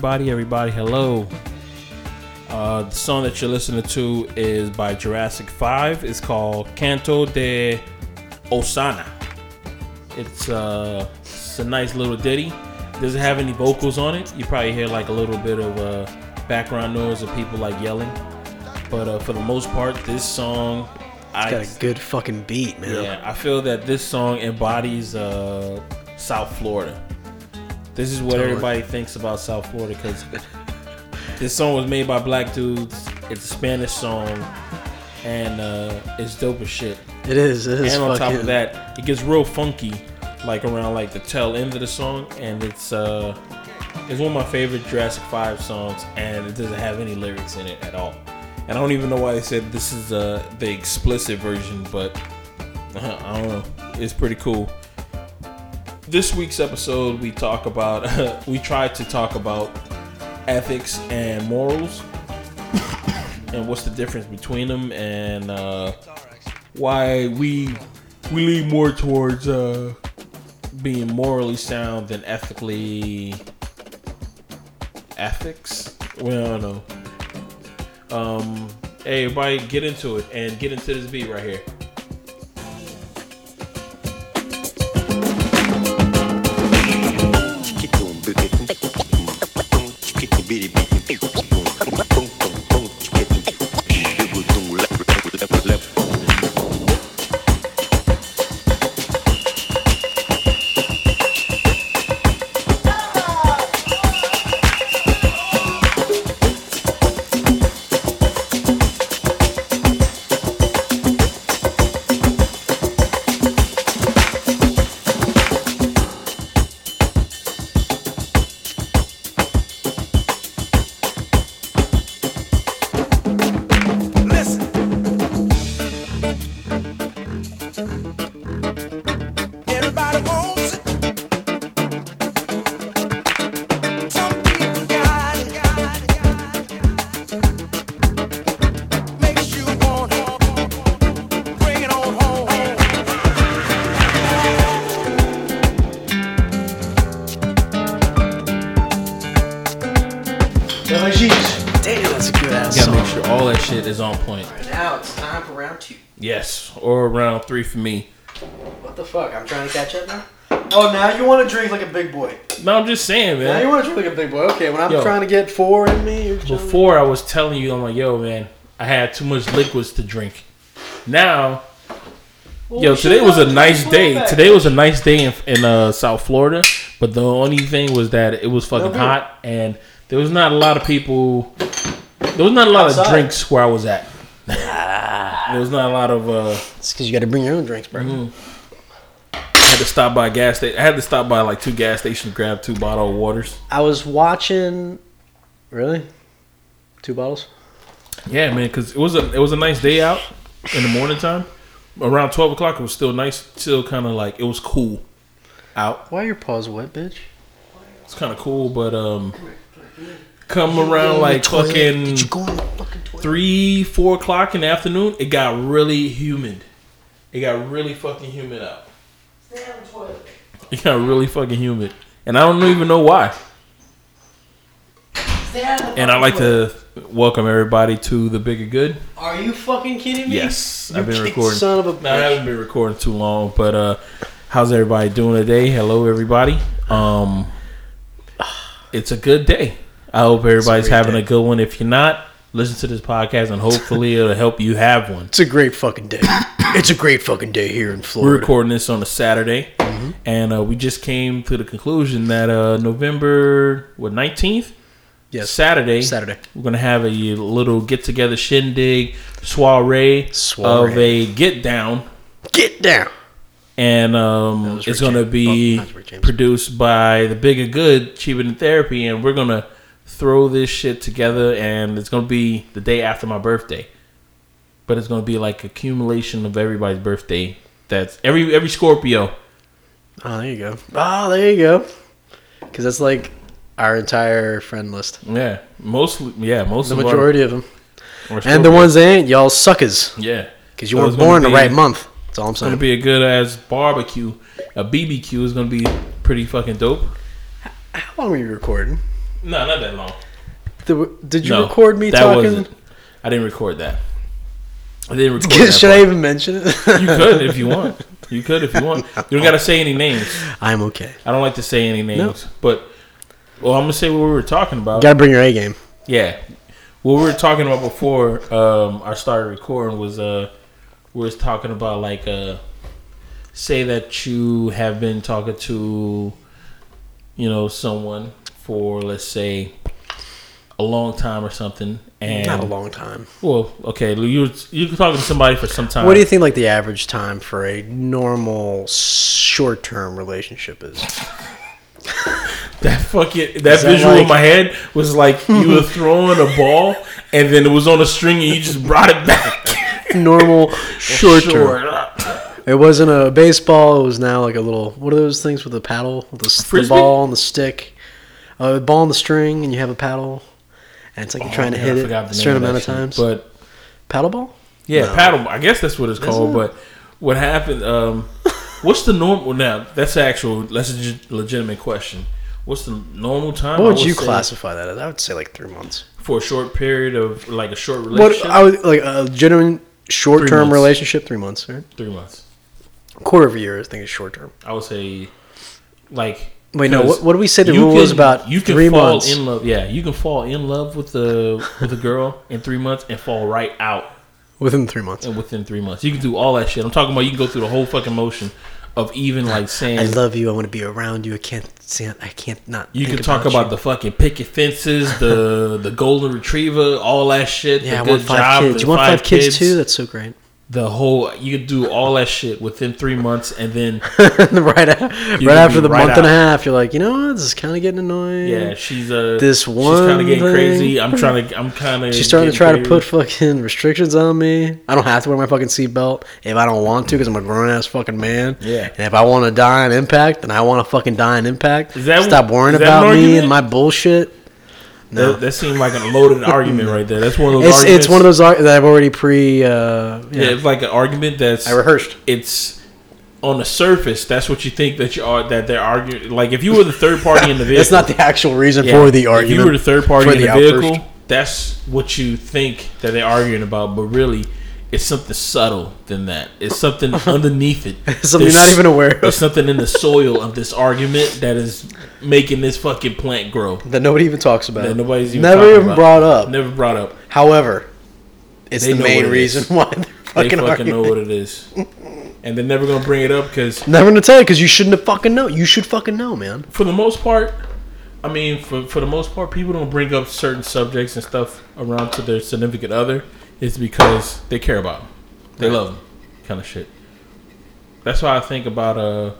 Everybody. Everybody, hello. Uh, the song that you're listening to is by Jurassic 5. It's called Canto de Ossanha. It's, uh, it's a nice little ditty. Doesn't have any vocals on it. You probably hear like a little bit of uh, background noise of people like yelling. But uh, for the most part, this song, I Got a good fucking beat, man. yeah, I feel that this song embodies uh, South Florida. This is what Totally. everybody thinks about South Florida because this song was made by black dudes. It's a Spanish song, and uh, it's dope as shit. It is. It is. and on top of that, it gets real funky, like around like the tail end of the song, and it's uh, it's one of my favorite Jurassic Five songs, and it doesn't have any lyrics in it at all. And I don't even know why they said this is uh, the explicit version, but uh, I don't know. It's pretty cool. This week's episode, we talk about we try to talk about ethics and morals, and what's the difference between them, and uh, why we we lean more towards uh, being morally sound than ethically ethics. Well, I don't know. Um, hey, everybody, get into it and get into this beat right here. Everybody sure all that shit is on point. Now it's time for round two. Yes, or round three for me. What the fuck? I'm trying to catch up now. Oh, now you want to drink like a big boy. No, I'm just saying, man. Now you want to drink like a big boy. Okay, when I'm Yo. trying to get four in me, you're. Before I was telling you, I'm like, yo, man, I had too much liquids to drink. Now, Well, yo, today was a nice day. back. Today was a nice day in, in uh, South Florida, but the only thing was that it was fucking hot and there was not a lot of people. There was not a lot of drinks where I was at. there was not a lot of. uh It's because you got to bring your own drinks, bro. Mm-hmm. I had to stop by a gas station. I had to stop by like two gas stations, grab two bottle of waters. I was watching. Really? Two bottles? Yeah, man, because it was a it was a nice day out in the morning time. Around twelve o'clock, it was still nice, still kind of like it was cool out. Why are your paws wet, bitch? It's kind of cool, but um, come around like fucking Did you go in fucking three, four o'clock in the afternoon, it got really humid. It got really fucking humid out. Stay on the toilet. It got really fucking humid, and I don't even know why. And I'd like to welcome everybody to the bigger good. Are you fucking kidding me? Yes, You I've been recording. Son of a No, I haven't been recording too long, but uh, how's everybody doing today? Hello, everybody. Um, it's a good day. I hope everybody's great having day. a good one. If you're not, listen to this podcast, and hopefully it'll help you have one. It's a great fucking day. it's a great fucking day here in Florida. We're recording this on a Saturday, Mm-hmm. and uh, we just came to the conclusion that uh, November what nineteenth, Yes. Saturday, Saturday. we're gonna have a little get together shindig soiree, Soiree. of a get down. Get down. and um, it's going to James. be Oh, that's Rick James. produced by the Bigger Good Cheaper Than Therapy, and we're gonna throw this shit together, and it's gonna be the day after my birthday, but it's gonna be like accumulation of everybody's birthday. That's every every Scorpio. Oh, there you go. Oh, there you go. Because that's like our entire friend list. Yeah, mostly. Yeah, most The of our- majority of them. And the ones that ain't, y'all suckers. Yeah, Because you So weren't born the right month. That's all I'm saying. It's gonna be a good ass barbecue. A BBQ is gonna be pretty fucking dope. How long were you recording? No, not that long. The- Did you No, record me that talking? wasn't. I didn't record that. I didn't record that. Should I part. even mention it? You could if you want. You could if you want. You don't got to say any names. I'm okay. I don't like to say any names, but well, I'm gonna say what we were talking about. Got to bring your A game. Yeah, what we were talking about before um, I started recording was uh, we was talking about like uh, say that you have been talking to, you know, someone for let's say a long time or something, and Not a long time. well, okay, you were- you were talking to somebody for some time. What do you think like the average time for a normal short term relationship is? That fucking that that visual in my head was like you were throwing a ball and then it was on a string and you just brought it back. Normal short term. It wasn't a baseball. It was now like a little. What are those things with the paddle, with the, the ball and the stick? A ball on the string, and you have a paddle, and it's like you're trying to Oh, hit it a certain amount of times. But paddle ball? yeah, No. paddle. I guess that's what it's called. it? But what happened? Um, what's the normal now? That's actual. That's a legitimate question. What's the normal time? What I would you say classify that as? I would say like three months. for a short period of like a short relationship. What? I would like a genuine short term months. relationship, three months, right? Three months. quarter of a year, I think is short term. I would say like. Wait, no. What, what do we say the you rule is can- about you can three fall months? in love. Yeah, you can fall in love with the with a girl in three months and fall right out within three months. and within three months. You can do all that shit. I'm talking about you can go through the whole fucking motion of even like saying I love you. I want to be around you. I can't stand. I can't not. you think can talk about you. the fucking picket fences, the the golden retriever, all that shit. Yeah, I the want good five job, kids. You want five kids, too? That's so great. The whole you could do all that shit within three months, and then right, a- right after the right month and a half, you're like, you know what? This is kind of getting annoying. yeah, she's uh This she's kind of getting thing- crazy. I'm trying to I'm kind of She's starting to try to put fucking restrictions on me. I don't have to wear my fucking seatbelt if I don't want to because I'm a grown ass fucking man. Yeah. And if I want to die on impact, then I want to fucking die on impact. Is that- Stop worrying about me and my bullshit. No. That, that seemed like a loaded argument right there. That's one of those. It's arguments, it's one of those ar- that I've already pre. Uh, Yeah, yeah, it's like an argument that's I rehearsed. it's on the surface. That's what you think that you are that they're arguing. Like if you were the third party in the vehicle, That's not the actual reason yeah, for the If argument. you were the third party in the, the vehicle, that's what you think that they're arguing about. But really, it's something subtle than that. It's something underneath it. Something you're not even aware of. There's something in the soil of this argument that is making this fucking plant grow. that nobody even talks about. That nobody's even Never even about. brought up. Never brought up. However, it's They the main reason is. why they're They fucking, fucking arguing. know what it is, and they're never gonna bring it up because Never gonna tell you because you shouldn't have fucking know. You should fucking know, man. for the most part, I mean, for for the most part, people don't bring up certain subjects and stuff around to their significant other. It's because they care about them, they love them, kind of shit. That's why I think about uh,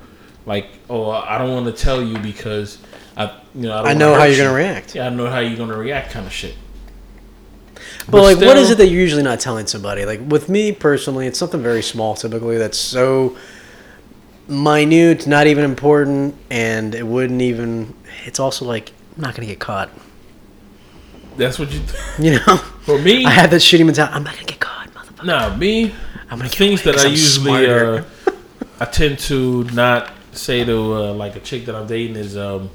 like, oh, I don't want to tell you because I, you know, I, don't I know how you're you. gonna react. Yeah, I know how you're gonna react, kind of shit. But, like, what is it that you're usually not telling somebody? Like with me personally, it's something very small typically that's so minute, not even important, and it wouldn't even. It's also like I'm not gonna get caught. That's what you. You know, For me, I had that shitty mentality. I'm not gonna get caught, motherfucker. Nah, me. I'm gonna get things that I I'm usually uh, I tend to not say to uh, like a chick that I'm dating is um,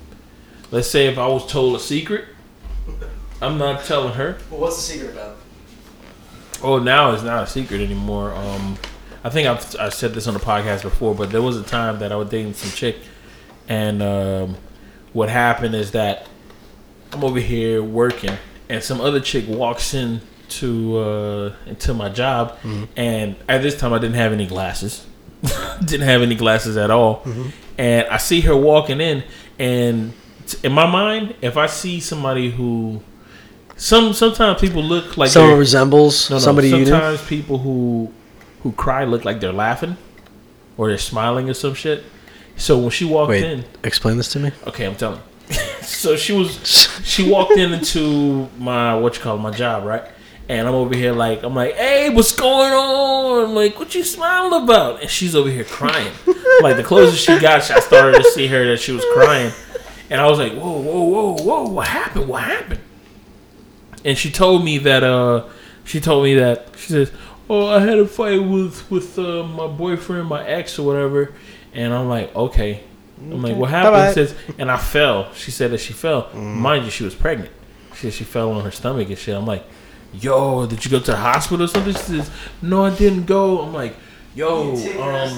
let's say if I was told a secret, I'm not telling her. Well, what's the secret about? Oh, now it's not a secret anymore. Um, I think I've I said this on the podcast before, but there was a time that I was dating some chick, and um, what happened is that I'm over here working, and some other chick walks in to uh, into my job, and at this time I didn't have any glasses, didn't have any glasses at all, and I see her walking in, and t- in my mind, if I see somebody who some sometimes people look like Someone resembles no, no. somebody you. Sometimes people who who cry look like they're laughing or they're smiling or some shit. So when she walked Wait, in, explain this to me. okay, I'm telling. So she was she walked in into my what you call it, my job, right? And I'm over here like I'm like, hey, what's going on? I'm like, what you smiling about? And she's over here crying. like the closest she got, I started to see her that she was crying, and I was like, whoa, whoa, whoa, whoa, what happened? What happened? And she told me that uh, she told me that she says, oh, I had a fight with with uh, my boyfriend, my ex or whatever, and I'm like, okay. I'm like, what happened? Bye-bye. Says, and I fell. She said that she fell. Mm. Mind you, she was pregnant. She said she fell on her stomach and shit. I'm like, yo, did you go to the hospital or something? She says, no, I didn't go. I'm like, yo, um, to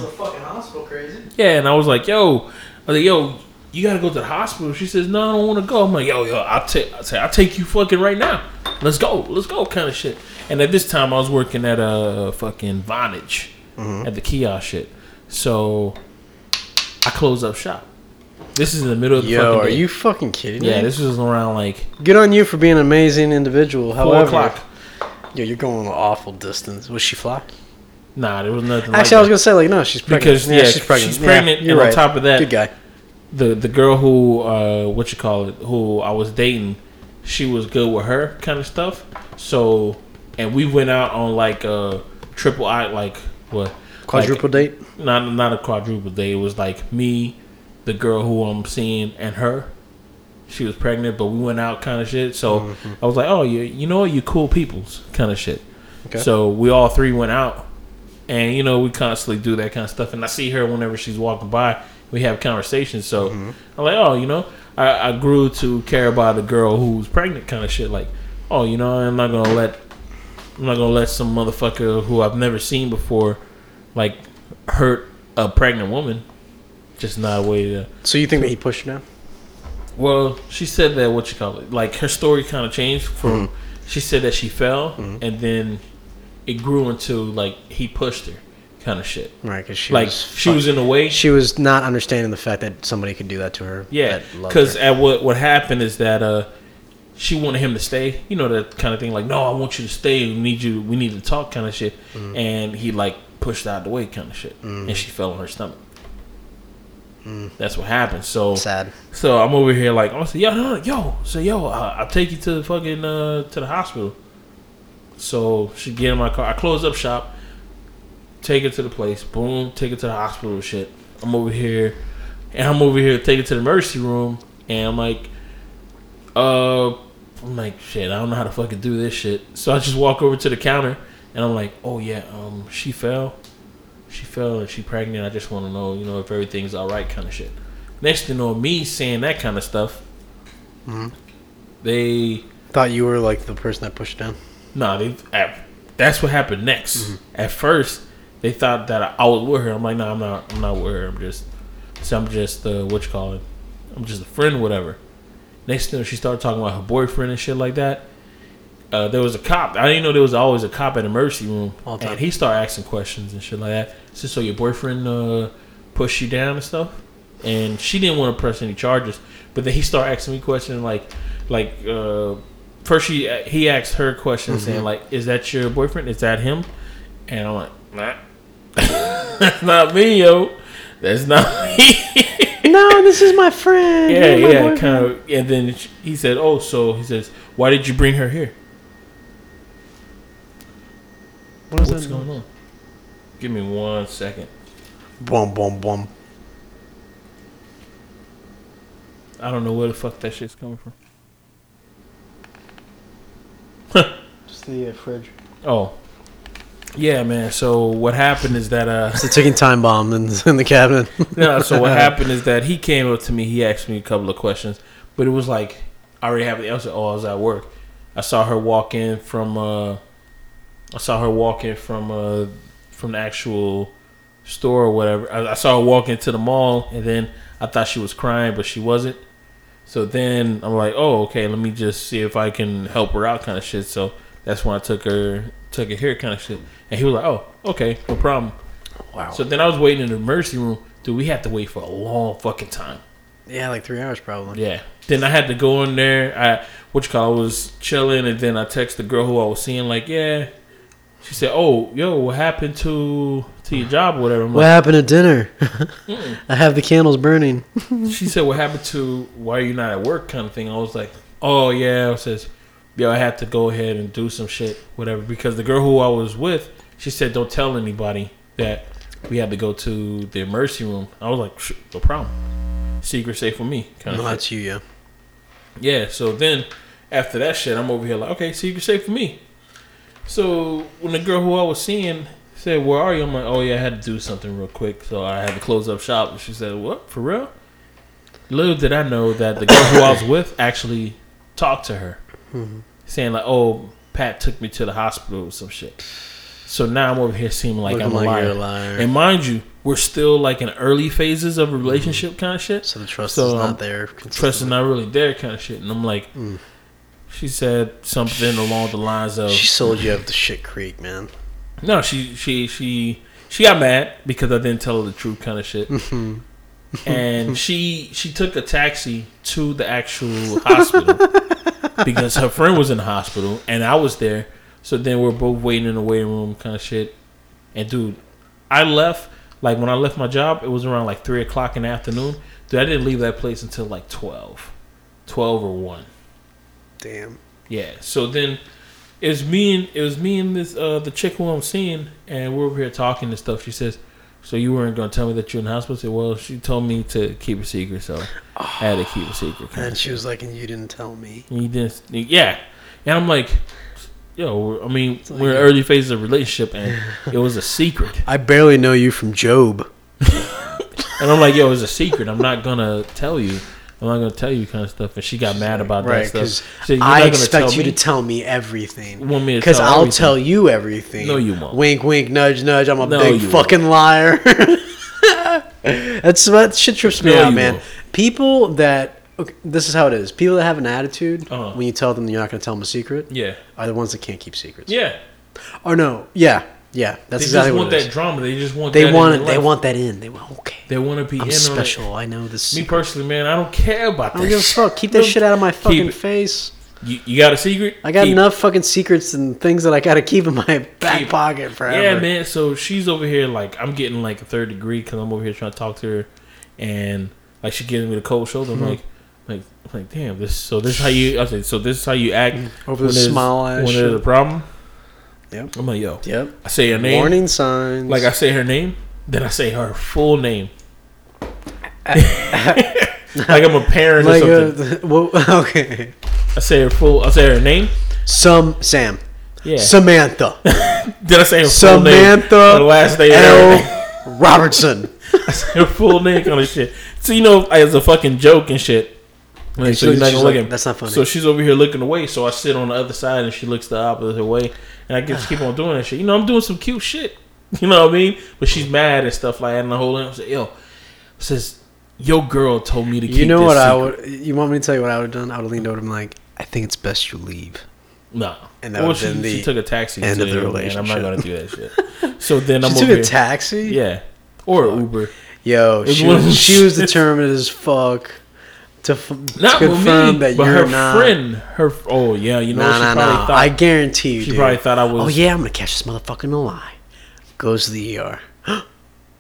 the fucking hospital, crazy. yeah, and I was like, yo, I was like, yo, you gotta go to the hospital. She says, no, I don't want to go. I'm like, yo, yo, I'll take, I say, I'll take you fucking right now. Let's go, let's go, kind of shit. And at this time, I was working at a fucking Vonage Mm-hmm. at the kiosk shit. So I closed up shop. This is in the middle of the Yo, fucking are day. you fucking kidding me? Yeah, this was around like Good on you for being an amazing individual. four However, o'clock. yo, you're going an awful distance. Was she fly? Nah, there was nothing. Actually, I was that. gonna say like no, she's pregnant. Because, yeah, she's pregnant. she's pregnant, you're and on right. top of that- good guy. the the girl who uh what you call it who I was dating, she was good with her kind of stuff. So and we went out on like a triple I like what Quadruple date. not not a quadruple date. It was like me, the girl who I'm seeing, and her. She was pregnant, but we went out kind of shit. So Mm-hmm. I was like, oh, you you know what, you cool peoples kind of shit. Okay. So we all three went out, and you know we constantly do that kind of stuff. And I see her whenever she's walking by. We have conversations. So Mm-hmm. I'm like, oh, you know, I, I grew to care about the girl who's pregnant, kind of shit. Like, oh, you know, I'm not gonna let, I'm not gonna let some motherfucker who I've never seen before, like, hurt a pregnant woman. Just not a way to. So you think that he pushed her down? Well, she said that what you call it, like her story kind of changed from. Mm-hmm. She said that she fell, mm-hmm. and then it grew into like he pushed her, kind of shit. Right, because she like was she was in the way. she was not understanding the fact that somebody could do that to her. yeah, because at what what happened is that uh, she wanted him to stay. You know that kind of thing. Like, no, I want you to stay. We need you. We need to talk, kind of shit. Mm-hmm. And he like pushed out the way, kind of shit, and she fell on her stomach. That's what happened. So sad. So I'm over here like, I said, yo, no, no, yo, so yo, uh, I'll take you to the fucking uh, to the hospital. So she get in my car. I close up shop, take her to the place. Boom, take her to the hospital. Shit. I'm over here, and I'm over here take her to the emergency room, and I'm like, uh, I'm like, shit, I don't know how to fucking do this shit. So I just walk over to the counter, and I'm like, oh yeah, um, she fell. She fell and she pregnant. I just want to know, you know, if everything's all right, kind of shit. Next thing you know, me saying that kind of stuff, they Thought you were like the person that pushed down. nah, they at, that's what happened next. At first, they thought that I, I was with her. I'm like, nah, I'm not. I'm not with her. I'm just, so I'm just uh, what you call it. I'm just a friend, whatever. Next thing, she started talking about her boyfriend and shit like that. Uh, there was a cop. I didn't know there was always a cop at the emergency room, All time. and he started asking questions and shit like that. So, so your boyfriend uh, pushed you down and stuff, and she didn't want to press any charges, but then he started asking me questions like, like uh, first she he asked her questions Mm-hmm. saying like, "Is that your boyfriend? Is that him?" And I'm like, "Nah, that's not me, yo. That's not me." no, this is my friend. yeah, yeah, kind of. And then he said, "Oh, so he says, why did you bring her here? What is What's that? going on?" Give me one second. Boom, boom, boom. I don't know where the fuck that shit's coming from. Just the uh, fridge. Oh, yeah, man. So what happened is that uh, It's a ticking time bomb in, in the cabinet. no. So what happened is that he came up to me. He asked me a couple of questions, but it was like I already have the answer. Oh, I was at work. I saw her walk in from. uh I saw her walking from uh from the actual store or whatever. I, I saw her walk into the mall, and then I thought she was crying, but she wasn't. So then I'm like, oh, okay, let me just see if I can help her out, kind of shit. So that's when I took her, took her here, kind of shit. And he was like, oh, okay, no problem. Wow. So then I was waiting in the emergency room. Dude, we had to wait for a long fucking time. yeah, like three hours probably. Yeah. Then I had to go in there. I what you call? I was chilling, and then I text the girl who I was seeing. Like, yeah. She said, "Oh, yo, what happened to to your job or whatever?" I'm What like, happened at dinner? Hmm. I have the candles burning. she said, "What happened to why are you not at work?" Kind of thing. I was like, "Oh yeah." I says, "Yo, I had to go ahead and do some shit, whatever." Because the girl who I was with, she said, "Don't tell anybody that we had to go to the emergency room." I was like, "No problem, secret safe for me." Kind No, of. that's you, yeah. Yeah, so then after that shit, I'm over here like, okay, secret safe for me. So when the girl who I was seeing said, "Where are you?" I'm like, "Oh yeah, I had to do something real quick, so I had to close up shop." And she said, "What for real?" little did I know that the girl who I was with actually talked to her, saying like, "Oh, Pat took me to the hospital or some shit." So now I'm over here seeming like Looking I'm a liar. a liar. And mind you, we're still like in early phases of a relationship kind of shit. So the trust So, is um, not there. Trust is not really there kind of shit. And I'm like, Mm. She said something along the lines of, She sold you up the shit creek, man. no, she she she she got mad because I didn't tell her the truth kind of shit. Mm-hmm. and she she took a taxi to the actual hospital because her friend was in the hospital and I was there. So then we're both waiting in the waiting room kind of shit. And dude, I left like when I left my job, it was around like three o'clock in the afternoon. Dude, I didn't leave that place until like 12. 12 or 1. Damn. Yeah. So then it was me and it was me and this uh the chick who I'm seeing and we're over here talking and stuff. She says, So you weren't gonna tell me that you're in the hospital? I said, Well, she told me to keep a secret, so I had to keep a secret. And she was like, and you didn't tell me. And you didn't yeah. And I'm like, yo, I mean, like we're in early phases of relationship and it was a secret. I barely know you from Job. And I'm like, yo, it's a secret. I'm not gonna tell you. I'm not gonna tell you kind of stuff. And she got mad about Right, that stuff. said, "You're I not gonna expect you me?" to tell me everything. You want me to Because I'll everything? tell you everything. No, you won't. Wink, wink, nudge, nudge. I'm a No, big you won't. fucking liar. That's what shit trips me No, out, man. won't. People that okay, this is how it is. People that have an attitude Uh-huh. when you tell them you're not going to tell them a secret Yeah. are the ones that can't keep secrets. Yeah. Or no, yeah, yeah. That's They exactly just want that drama. They just want They want They want that in. They want okay. They want to be I'm in special. I know this. Me personally, man, I don't care about I don't give a fuck. Keep that shit out of my fucking face. You, you got a secret? I got Keep it. enough fucking secrets and things that I got to keep in my back Keep pocket forever. Yeah, man. So she's over here like I'm getting like a third degree because I'm over here trying to talk to her, and like she gives me the cold shoulder. Mm-hmm. I'm like, like, I'm like, damn. This so this is how you? I said, so this is how you act Mm-hmm. Over the smile ass when shit. there's a problem. Yep. I'm like, yo. Yep. I say her name. Warning signs. Like I say her name, then I say her full name. like I'm a parent like or something. uh, well, okay. I say her full. I say her name. Some Sam. Yeah. Samantha. Did I say her full name? Samantha The last name. L. Robertson. her full name kind of shit. So you know, as a fucking joke and shit. Like, so you're not she's gonna look like, at "That's not funny." So she's over here looking away. So I sit on the other side and she looks the opposite way, and I just keep on doing that shit. You know, I'm doing some cute shit. You know what I mean? But she's mad and stuff like that. And the whole thing, I said, "Yo," says, "Your girl told me to keep." You know this what I secret." would? You want me to tell you what I would have done? I would have leaned over and been like, I think it's best you leave. No. And that well, would've she, been she took a taxi end to of the there, man. I'm not gonna do that shit. So then I'm She over took a here. taxi. Yeah. Or Uber. Yo, she one of was, she was determined as fuck to, f- to Not with confirm me, that but you're her not. friend. Her. Oh yeah, you know No, she no, probably no. thought. I guarantee you, she dude. probably thought I was. Oh yeah, I'm gonna catch this motherfucker in a lie. Goes to the ER.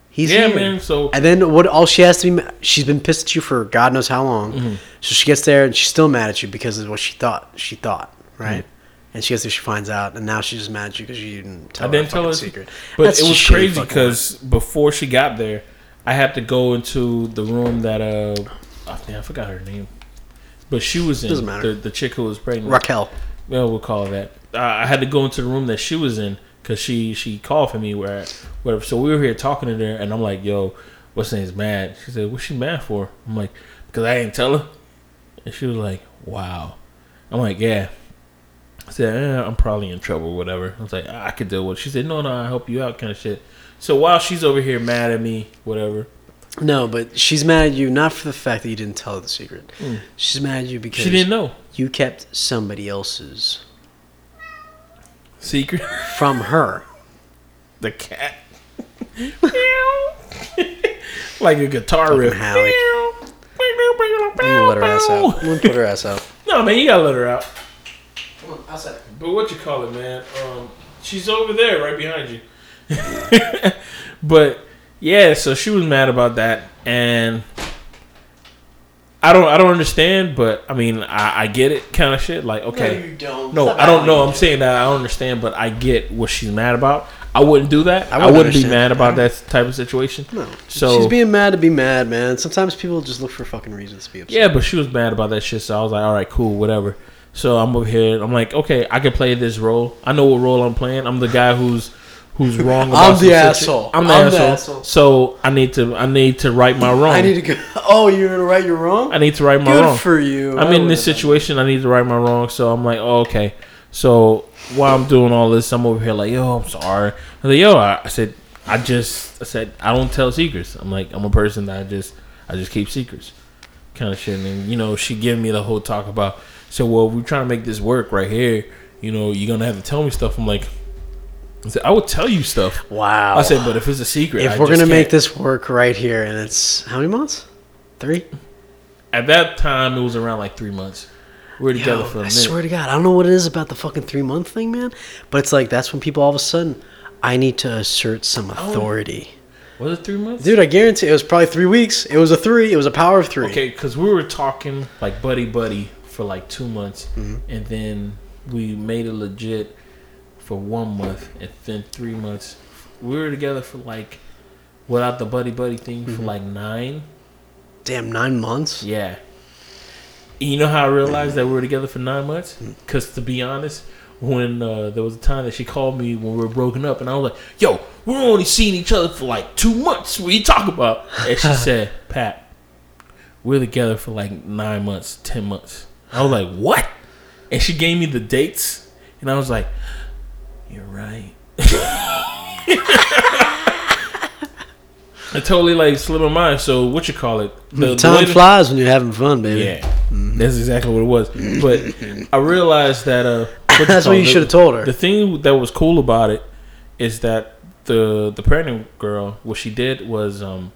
He's Yeah, here. man. So And then what? All she has to be. She's been pissed at you for God knows how long. Mm-hmm. So she gets there and she's still mad at you because of what she thought. She thought right. Mm-hmm. And she gets there, she finds out, and now she's just mad at you because you didn't tell I didn't her tell a her. secret. But That's it was crazy because before she got there, I had to go into the room that uh, oh, damn, I forgot her name, but she was in Doesn't matter. the the chick who was pregnant. Raquel. Well, we'll call her that. Uh, I had to go into the room that she was in because she she called for me where whatever. So we were here talking to her, and I'm like, "Yo, what's name's mad?" She said, "What's she mad for?" I'm like, "Because I didn't tell her." And she was like, "Wow." I'm like, "Yeah." I said, eh, "I'm probably in trouble, whatever." I was like, "I could deal with." it. She said, "No, no, I help you out," kind of shit. So while she's over here mad at me, whatever, No, but she's mad at you not for the fact that you didn't tell her the secret. She's mad at you because Mm. she didn't know you kept somebody else's secret. from her. the cat. like a guitar riff. Howie. I'm gonna let her ass out. I'm gonna put her ass out. No, man, you gotta let her out. Come on, outside. But what you call it, man? Um, she's over there, right behind you. but yeah, so she was mad about that, and I don't, I don't understand. But I mean, I, I get it, kind of shit. Like, okay, No, you don't. no, I don't know. I'm saying that I don't understand, but I get what she's mad about. I wouldn't do that. I I, wouldn't wouldn't be mad about that type of situation. No. So- she's being mad to be mad, man. Sometimes people just look for fucking reasons to be upset. Yeah, but she was mad about that shit. So I was like, all right, cool, whatever. So I'm over here. I'm like, okay, I can play this role. I know what role I'm playing. I'm the guy who's who's wrong. I'm about the some asshole. I'm the, I'm the asshole. asshole. So I need to I need to right my wrong. I need to go. Oh, you're gonna right your wrong. I need to right my Good wrong. for you. I'm I in this would've done situation. I need to right my wrong. So I'm like, oh, okay. So while I'm doing all this, I'm over here like, yo, I'm sorry. I like, yo, I, I said, I just, I said, I don't tell secrets. I'm like, I'm a person that I just, I just keep secrets, kind of shit. And you know, she gave me the whole talk about, so well, we're trying to make this work right here. You know, you're gonna have to tell me stuff. I'm like, I said, I would tell you stuff. Wow. I said, but if it's a secret, if I we're gonna make can't." this work right here, and it's how many months? Three. at that time, it was around like three months. We were together for a minute. I swear to God, I don't know what it is about the fucking three month thing, man. But it's like that's when people all of a sudden, I need to assert some authority. was it three months? Dude, I guarantee it was probably three weeks. It was a three. It was a power of three. Okay, because we were talking like buddy buddy for like two months, Mm-hmm. and then we made it legit for one month, and then three months. We were together for like without the buddy buddy thing Mm-hmm. for like nine. Damn, nine months. Yeah. You know how I realized that we were together for nine months? Mm. Because to be honest, when uh, there was a time that she called me when we were broken up, and I was like, "Yo, we're only seeing each other for like two months. What you talk about?" And she said, "Pat, we're together for like nine months, ten months." I was like, "What?" And she gave me the dates, and I was like, "You're right." I totally like slipped my mind. So what you call it? The, the Time way flies when you're having fun, baby. yeah, that's exactly what it was. But I realized that uh, what That's call what you should have told her. The thing that was cool about it is that the the pregnant girl, what she did was, um,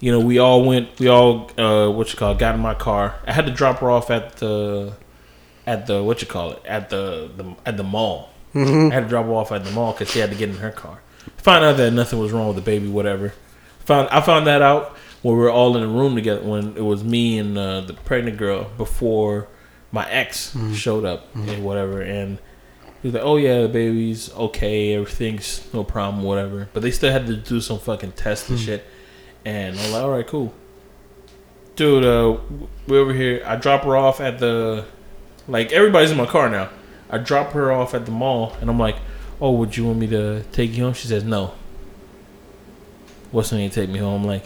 you know, we all went, we all, uh, what you call, it, got in my car. I had to drop her off at the, at the what you call it, at the, the at the mall. Mm-hmm. I had to drop her off at the mall because she had to get in her car. Found out that nothing was wrong with the baby, whatever. Found I found that out when we were all in the room together when it was me and uh, the pregnant girl before my ex showed up and whatever. And he was like, "Oh yeah, the baby's okay, everything's no problem, whatever." But they still had to do some fucking tests and shit. And I'm like, "All right, cool." Dude, uh, we over here. I drop her off at the, like everybody's in my car now. I drop her off at the mall, and I'm like, "Oh, would you want me to take you home?" She says, "No." What's going to take me home? I'm like,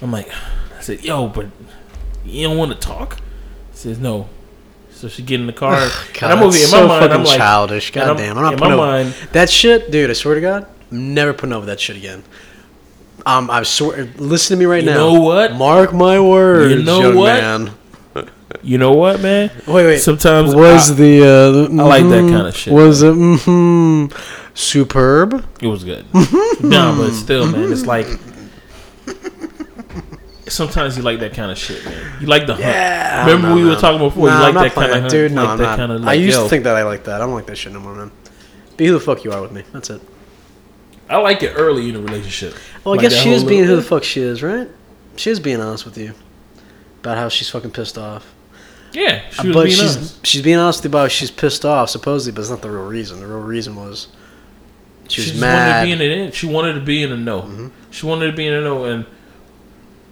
I'm like, I said, "Yo, but you don't want to talk?" She says, "No." So she get in the car, and God, I'm over. In my so mind, fucking I'm like, childish. and I'm- God damn, I'm not in putting my over mind, that shit, dude. I swear to God, I'm never putting over that shit again. Um, I swear. Listen to me right You now. know what? Mark my words. You know what? Man. You know what, man? Wait, wait. Sometimes was I- the, uh, the I like that mhm, kinda shit, Was it mm-hmm, superb? It was good. no, but still, man, it's like sometimes you like that kind of shit, man. You like the hunt. Yeah. Remember no, we no. were talking before. Nah, you like I'm not that kind of hunt. dude. No, like I'm that not. kind of. I used yo, to think that I like that. I don't like that shit no more, man. Be who the fuck you are with me. That's it. I like it early in a relationship. Well, I Like guess she is whole being who the fuck she is, right? She is being honest with you about how she's fucking pissed off. Yeah, she was but she's honest. she's being honest about she's pissed off, supposedly, but it's not the real reason. The real reason was she was just mad. Mm-hmm. wanted to be in it. She wanted to be in a no. She wanted to be in a no, and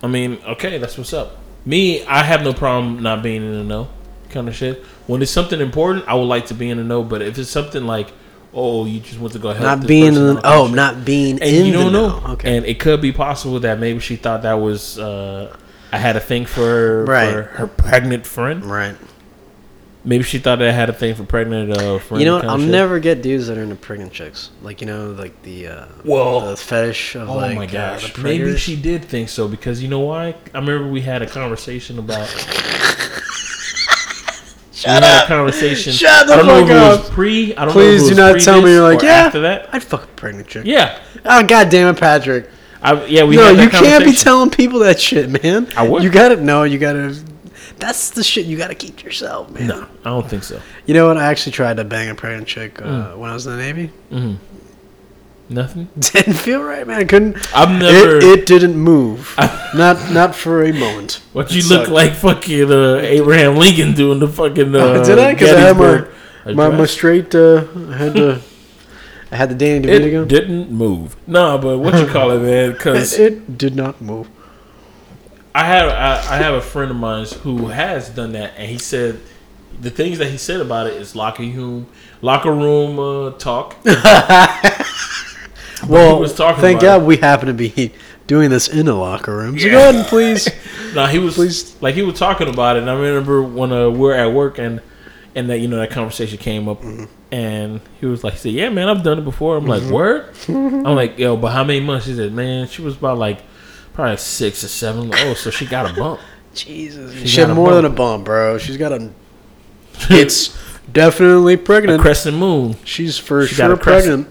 I mean, okay, that's what's up. Me, I have no problem not being in a no, kind of shit. When it's something important, I would like to be in a no. But if it's something like, oh, you just want to go help not being person in, oh, shit. not being and in you don't the know. know. Okay. And it could be possible that maybe she thought that was uh, I had a thing for, Right. for her pregnant friend. right. Maybe she thought I had a thing for pregnant uh, friend. You know what? I'll never get dudes that are into pregnant chicks. Like you know, like the uh, Well- the fetish of Oh like my uh, gosh! the Maybe she did think so because you know why? I remember we had a conversation about. Shut we had a conversation. Shut the I don't know fuck it up. was pre. I don't Please know do it not tell me you're like, yeah. After that, I'd fuck a pregnant chick. yeah, Oh god damn it, Patrick. I, yeah, we. no, you can't be telling people that shit, man. I would. You gotta no, you gotta. That's the shit you gotta keep yourself, man. No, I don't think so. You know what? I actually tried to bang a pregnant chick uh, Mm. when I was in the Navy. Nothing. Didn't feel right, man. I couldn't. I've never. It, it didn't move. not not for a moment. what you It look sucked. like fucking uh, Abraham Lincoln doing the fucking. Uh, Did I? Because I had my my, my straight. Uh, I had to. I had the Danny It DeVito. didn't move. Nah, but what you call it, man? Because It did not move. I have I, I have a friend of mine who has done that, and he said the things that he said about it is locker room, locker room uh, talk. Well, was talking thank about God we happen to be doing this in a locker room. So go ahead and please. No, he was Please. like he was talking about it. And I remember when uh, we were at work and and that you know that conversation came up, Mm-hmm. and he was like, he said, "Yeah, man, I've done it before." I'm like, "Word?" I'm like, "Yo, but how many months?" He said, "Man, she was about like probably six or seven. Like, oh, so she got a bump." Jesus, She she had got more bump. than a bump, bro. She's got a. It's definitely a pregnant. crescent moon. She's for She got sure a pregnant.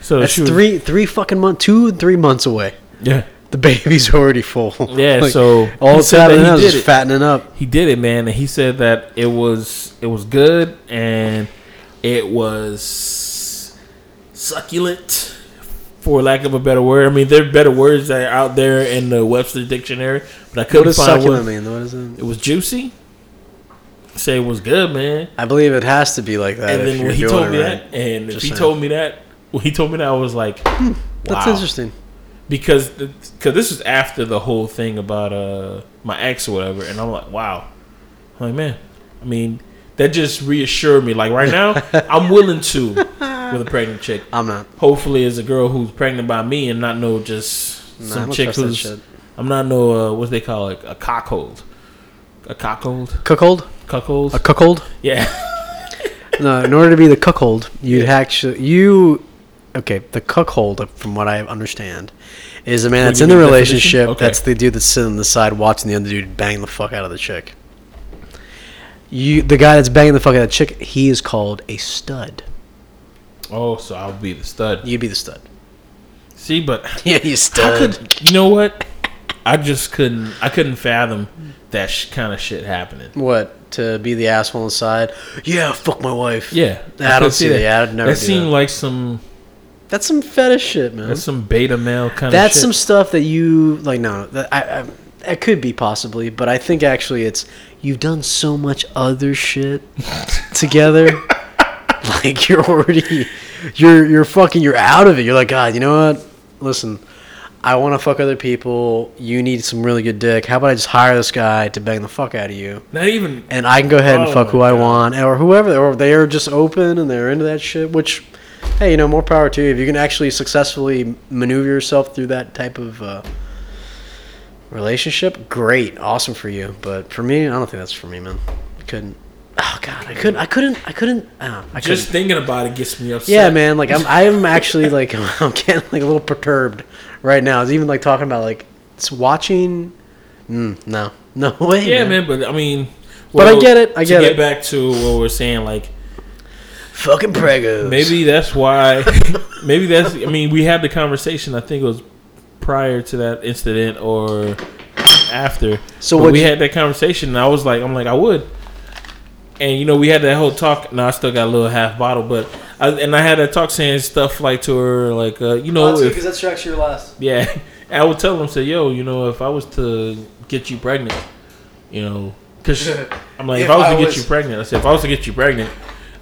So That's three, three fucking months, two and three months away. Yeah, The baby's already full. Yeah, Like, so all he it's said that he is did just it. fattening up. he did it, man, and he said that it was it was good and it was succulent, for lack of a better word. I mean, there are better words that are out there in the Webster dictionary, but I couldn't does find succulent one. mean? What is it? It was juicy. Say it was good, man. I believe it has to be like that. and if then you're when he told me right. that, and if he saying. told me that, when he told me that, I was like, hmm, That's wow. interesting. Because because this was after the whole thing about uh my ex or whatever, and I'm like, wow, I'm like man, I mean that just reassured me. Like right now, I'm willing to with a pregnant chick. I'm not. Hopefully, as a girl who's pregnant by me and not no just Nah, some chick who's. I'm not no uh, what they call it a cockhold, a cockhold, Cuckold? cuckold. A cuckold? yeah, No, in order to be the cuckold, you'd actually you. Okay, the cuckold, from what I understand, is a man that's in the relationship. Okay. That's the dude that's sitting on the side watching the other dude bang the fuck out of the chick. You, the guy that's banging the fuck out of the chick, he is called a stud. oh, so I'll be the stud. You'd be the stud. See, but Yeah, you stud. could you know what? I just couldn't. I couldn't fathom that sh- kind of shit happening. What to be the asshole on the side? Yeah, fuck my wife. Yeah, I don't could see that. Yeah, I'd never That seemed that. like some. That's some fetish shit, man. That's some beta male kind That's of. That's some stuff that you like. No, that I, I it could be possibly, but I think actually it's you've done so much other shit together. like you're already, you're you're fucking, you're out of it. You're like, God, you know what? Listen, I want to fuck other people. You need some really good dick. How about I just hire this guy to bang the fuck out of you? Not even. and I can go ahead and Oh fuck who I want, or whoever, or they are just open and they're into that shit. Which, hey, you know, more power to you. If you can actually successfully maneuver yourself through that type of uh, relationship, great, awesome for you. But for me, I don't think that's for me, man. I couldn't. Oh God, I couldn't. I couldn't. I couldn't. Oh, I Just couldn't. thinking about it gets me upset. Yeah, man. Like I'm. I am actually like I'm getting like a little perturbed right now. It's even like talking about like it's watching. Mm, no, no way. Yeah, man. man. But I mean. But I get it, I get, to get get back to what we're saying, like Fucking pregos. maybe that's why. maybe that's. I mean, we had the conversation. I think it was prior to that incident or after. So But we you- had that conversation, and I was like, I'm like, I would. And you know, we had that whole talk. Now I still got a little half bottle, but I, and I had that talk saying stuff like to her, like, uh, you know, if, that's actually your last. yeah. And I would tell them, say, yo, you know, if I was to get you pregnant, you know, because I'm like, if, If I was I to get was- you pregnant, I said, if I was to get you pregnant,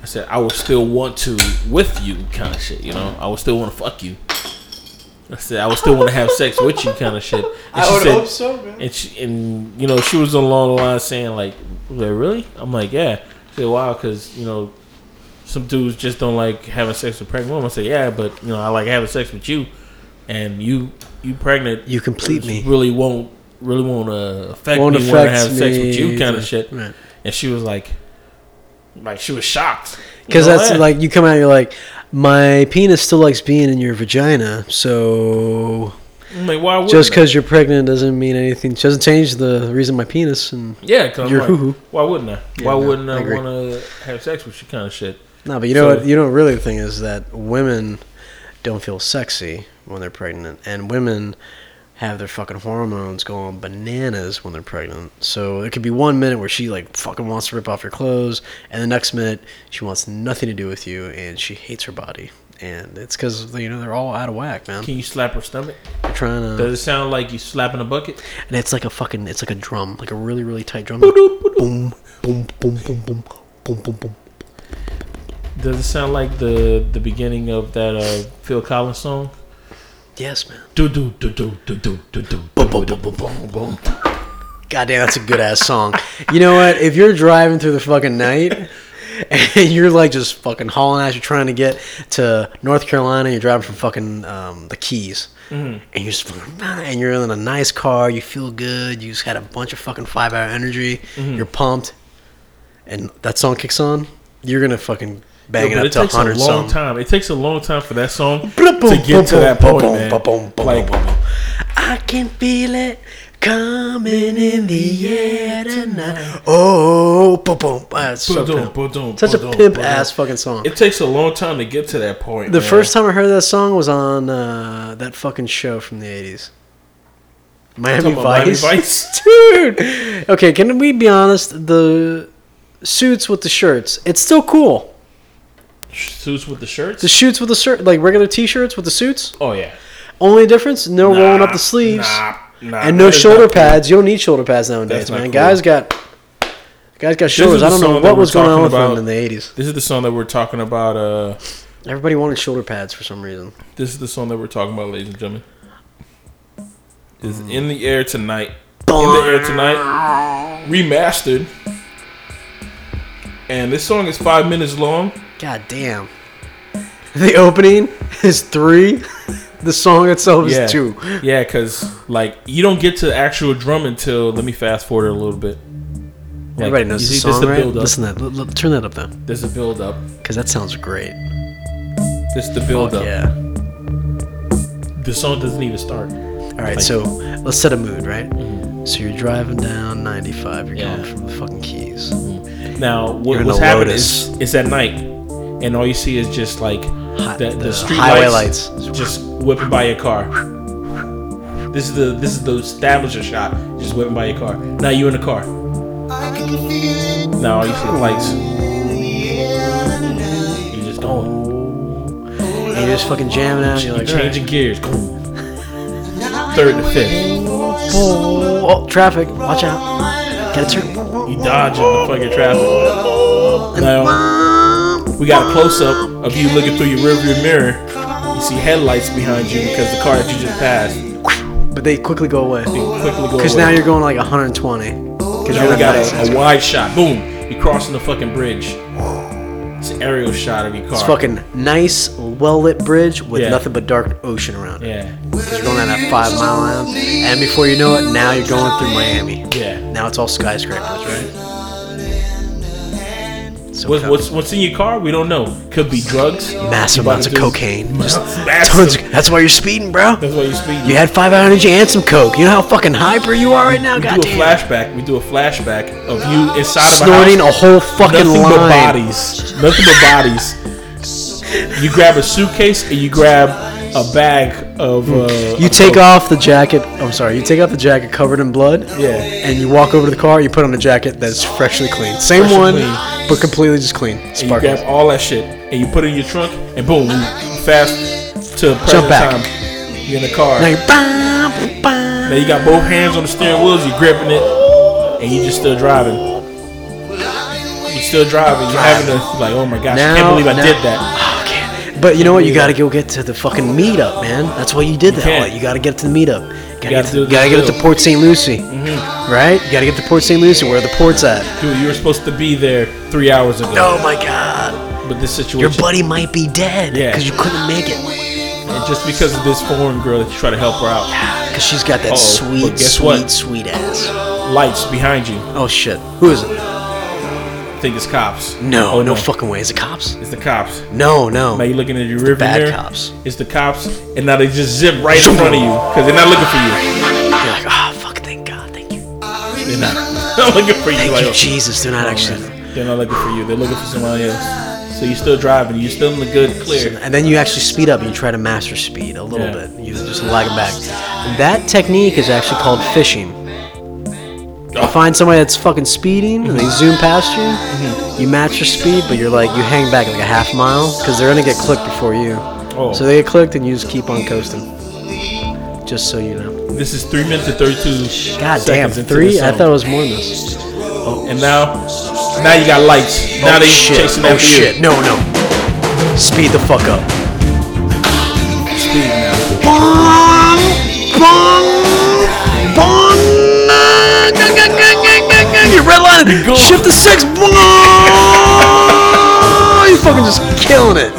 I said, I would still want to with you, kind of shit. You know, I would still want to fuck you. I said, I would still want to have sex with you, kind of shit. And she said, so, man. and she, and you know, she was along the line saying like, like, really? I'm like, yeah. She said, wow, because you know, some dudes just don't like having sex with pregnant women. I said, yeah, but you know, I like having sex with you, and you, you pregnant. You complete me. Really won't, really won't uh, affect Won't me when I affect have sex with you, kind of shit. right. And she was like, like she was shocked Because that's like you come out, you're like, my penis still likes being in your vagina. So I'm like, why just because you're pregnant doesn't mean anything. It doesn't change the reason my penis and yeah, cause your hoo-hoo. like, why wouldn't I? Yeah, why no, wouldn't I I, want to have sex with you, kind of shit? no. But you know So- what? You know really the thing is that women don't feel sexy when they're pregnant, and women have their fucking hormones going bananas when they're pregnant. So it could be one minute where she like fucking wants to rip off your clothes, and the next minute she wants nothing to do with you, and she hates her body. And it's because you know they're all out of whack, man. Can you slap her stomach? They're trying to, Does it sound like you slapping a bucket? and it's like a fucking, it's like a drum, like a really, really tight drum. boom, boom, boom, boom, boom, boom, boom, boom. Does it sound like the the beginning of that uh, Phil Collins song? Yes, man. Do do do do do do do do. Boom, boom, boom, boom, boom, boom. Goddamn, that's a good ass song. You know what? If you're driving through the fucking night and you're like just fucking hauling ass, you're trying to get to North Carolina, you're driving from fucking um, the Keys, and you're just fucking, and you're in a nice car, you feel good, you just had a bunch of fucking five hour energy, you're pumped, and that song kicks on, you're gonna fucking bang Yo, it but up to takes a long time. It takes a long time for that song to get to that point, man. Like, I can feel it coming in the air tonight. Oh, boom, boom. Ah, so Ba-dum, pimp. ba-dum, Such a pimp ass fucking song. it takes a long time to get to that point. The man. first time I heard that song was on uh, that fucking show from the 80s. Miami about Miami Vice. Vice? Dude! Okay, can we be honest? The suits with the shirts, it's still cool. Suits with the shirts. The shoots with the shirt, like regular t shirts with the suits. oh yeah. Only difference, no rolling up the sleeves. Nah, nah, and that no is shoulder not cool. pads. You don't need shoulder pads nowadays, That's not man. cool. Guys got guys got shoulders. the I don't know song that what we're was going on talking with them about. in the eighties. This is the song that we're talking about. Uh, Everybody wanted shoulder pads for some reason. this is the song that we're talking about, ladies and gentlemen. Is in the air tonight. In the air tonight, remastered. And this song is five minutes long. God damn. The opening is three. The song itself is Yeah, two. yeah, because like you don't get to actual drum until. Let me fast forward it a little bit. Like, Everybody knows the song, right? build up. Listen to that. L- l- turn that up though, There's a build up. because that sounds great. This is the build up. yeah. The song doesn't even start. All right, Like- so let's set a mood, right? Mm-hmm. So you're driving down 95. You're Yeah. going from the fucking Keys. Mm-hmm. Now, You're what, what's happening is it's at night, and all you see is just like the, the, street highway lights, lights. just whipping by your car. This is the this is the establisher shot, just whipping by your car. Now you in the car. Now all you see the lights. You're just going. And you're just fucking jamming out. You're like, all right. changing gears. Third to fifth. Oh, oh, traffic! Watch out! Gotta turn. You dodging the fucking traffic. Now we got a close up of you looking through your rearview mirror. You see headlights behind you because the car that you just passed But they quickly go away. quickly go Because away. now you're going like 120. Because Now we got a, a wide shot. Boom! You're crossing the fucking bridge. It's an aerial shot of your car. It's fucking nice, well lit bridge with Yeah. nothing but dark ocean around it. Yeah, Because you're going down that five mile line, and before you know it, now you're going through Miami. yeah. Now it's all skyscrapers, right? So What's, what's what's in your car? We don't know. Could be drugs. massive amounts of cocaine. Just tons. Of, that's why you're speeding, bro. That's why you speed. You had five hour energy and some coke. You know how fucking hyper you are right now. we do a flashback. We do a flashback of you inside of a Snorting house. a whole fucking Nothing but line. bodies. Nothing but bodies. You grab a suitcase and you grab a bag of. Uh, You take off the jacket. I'm sorry. You take off the jacket covered in blood. Yeah. And you walk over to the car. You put on a jacket that's freshly clean. Same Freshly one, clean. but completely just clean. And you grab all that shit and you put it in your trunk and boom, fast to present time. You're in the car. Now you're bam, bam. Now you got both hands on the steering wheels. You're gripping it, and you're just still driving. You're still driving. You're having to like, oh my gosh, I can't believe I now- did that. But you know what? You got to go get to the fucking meetup, man. That's why you did that. can't. You got to get to the meetup. You gotta got do to the gotta get it deal. Mm-hmm. to Port St. Lucie, right? You got to get to Port St. Lucie, where the port's at. Dude, you were supposed to be there three hours ago. Oh my God! But this situation, Your buddy might be dead Yeah. because you couldn't make it. and just because of this foreign girl that you try to help her out, Because she's got that Uh-oh, sweet, guess sweet, what? sweet ass. lights behind you. Oh shit! Who is it? I think it's cops. No, Oh, no, fucking way. Is it cops? It's the cops. No, no. Now you looking at your rearview bad mirror. cops. It's the cops, and now they just zip right in front of you because they're not looking for you. You're like, oh fuck! Thank God, thank you, They're not, they're not looking for you. thank like, you, oh, Jesus. They're not oh, actually. man. They're not looking for you. They're looking for somebody else. So you're still driving. You're still in the good clear. And then you actually speed up and you try to master speed a little Yeah. bit. You just lag it back. That technique is actually called fishing. You find somebody that's fucking speeding and they zoom past you. You match your speed, but you're like you hang back like a half mile because they're gonna get clicked before you. Oh. So they get clicked and you just keep on coasting. Just so you know. This is three minutes and thirty-two. God damn, seconds into three? I song. thought it was more than this. Oh, and now, now you got lights. Now oh they shit! chasing Oh after shit! No, no. Speed the fuck up. On! Go. Shift the six. You fucking just killing it.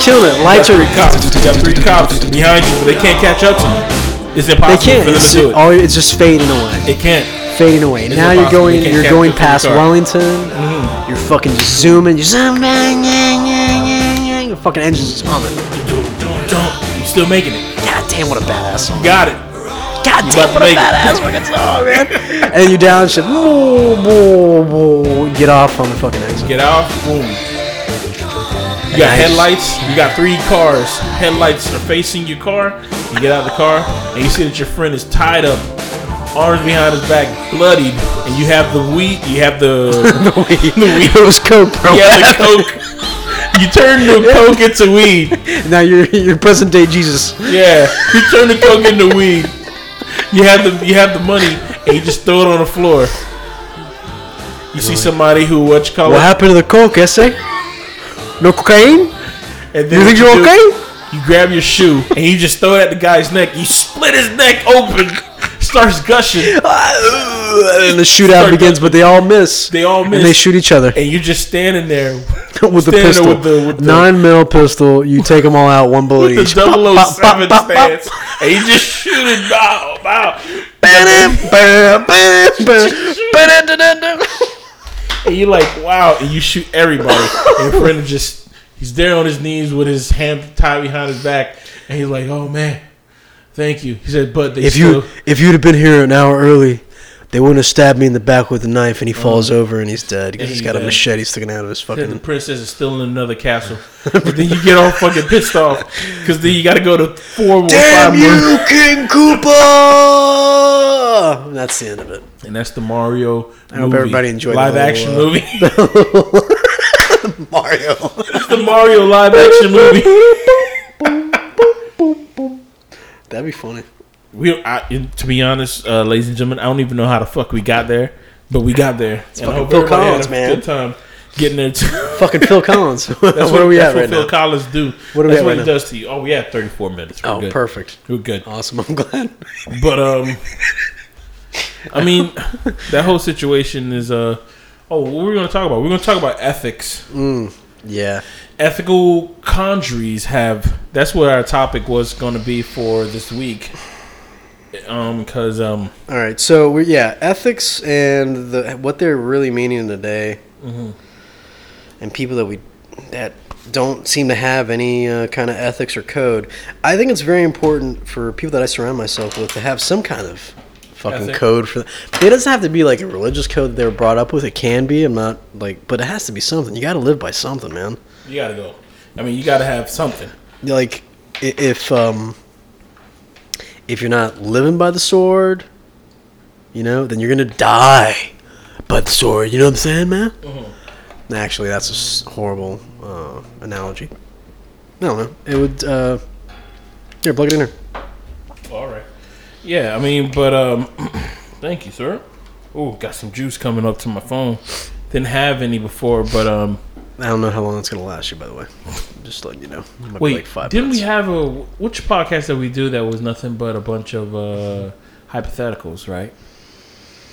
Killing it. Lights are. cops. You got three cops behind you, but they can't catch up to you. It's They can't. for them It's, to do it. all, it's just fading away. It can't. Fading away. It's now you're going. You're going up to the past. Wellington. Mm-hmm. You're fucking just zooming. You're zooming. Your fucking engine's just humming. Don't, don't, don't. You're still making it. God damn, what a badass song. Got it. God You damn, about what to a make badass fucking song, man. and then you downship. Whoa, whoa, whoa. Get off on the fucking exit. Get out. Boom. You got Nice. headlights. You got three cars. Headlights are facing your car. You get out of the car and you see that your friend is tied up, arms behind his back, bloodied, and you have the weed. You have the the weed. The It was coke, bro. you have the coke. You turn the coke into weed. Now you're you're present day Jesus. Yeah, you turn the coke into weed. You have the you have the money and you just throw it on the floor. You see somebody who what you call What it, happened to the coke, essay? No cocaine? and You what think you're do- okay? You grab your shoe and you just throw it at the guy's neck. You split his neck open, starts gushing, and the shootout begins, but they all miss. They all miss. And they shoot each other and you're just standing there with the pistol. with the- with the- Nine mil pistol. You take them all out, one bullet each. the 007 Pop, stance, and you just shoot it. Bow, bow. Bam, bam, bam, bam. And you're like, wow, and you shoot everybody. and your friend is just, he's there on his knees with his hand tied behind his back. And he's like, oh man, thank you. He said, but they If still, you if you'd have been here an hour early, they wouldn't have stabbed me in the back with a knife, and he falls over and he's dead because he's got a machete sticking out of his said the princess is still in another castle. but then you get all fucking pissed off because then you got to go to four more, Damn five more. you, King Koopa! That's the end of it. And that's the Mario. I hope movie. everybody enjoyed the live little, action uh, movie. Mario. the Mario live action movie. That'd be funny. We, I, to be honest, uh, ladies and gentlemen, I don't even know how the fuck we got there, but we got there. and I hope Phil Collins, a man. Good time getting there. Too. Fucking Phil Collins. That's what, what, are we at what right Phil now? Collins do. What are we that's at what right he now? does to you. Oh, we had 34 minutes. We're Oh, good. perfect. We're good. Awesome. I'm glad. But um, I mean, that whole situation is uh. Oh, what we're gonna talk about? We're gonna talk about ethics. Yeah. Ethical conjuries have. That's what our topic was going to be for this week. Um, because um, All right. So we yeah, ethics and the what they're really meaning today, Mm-hmm. and people that we that don't seem to have any uh, kind of ethics or code. I think it's very important for people that I surround myself with to have some kind of fucking Ethic. code for. It doesn't have to be like a religious code that they were brought up with. It can be. I'm not like, but it has to be something. You got to live by something, man. You gotta go. I mean, you gotta have something. like if um if you're not living by the sword you know then you're gonna die by the sword you know what i'm saying man actually that's a horrible uh, analogy i don't know it would uh here plug it in here All right. Yeah, I mean, but um, thank you, sir. Oh, got some juice coming up to my phone. Didn't have any before, but um, i don't know how long it's gonna last you by the way just letting you know It might be wait, like didn't we have a which podcast that we do that was nothing but a bunch of uh hypotheticals, right?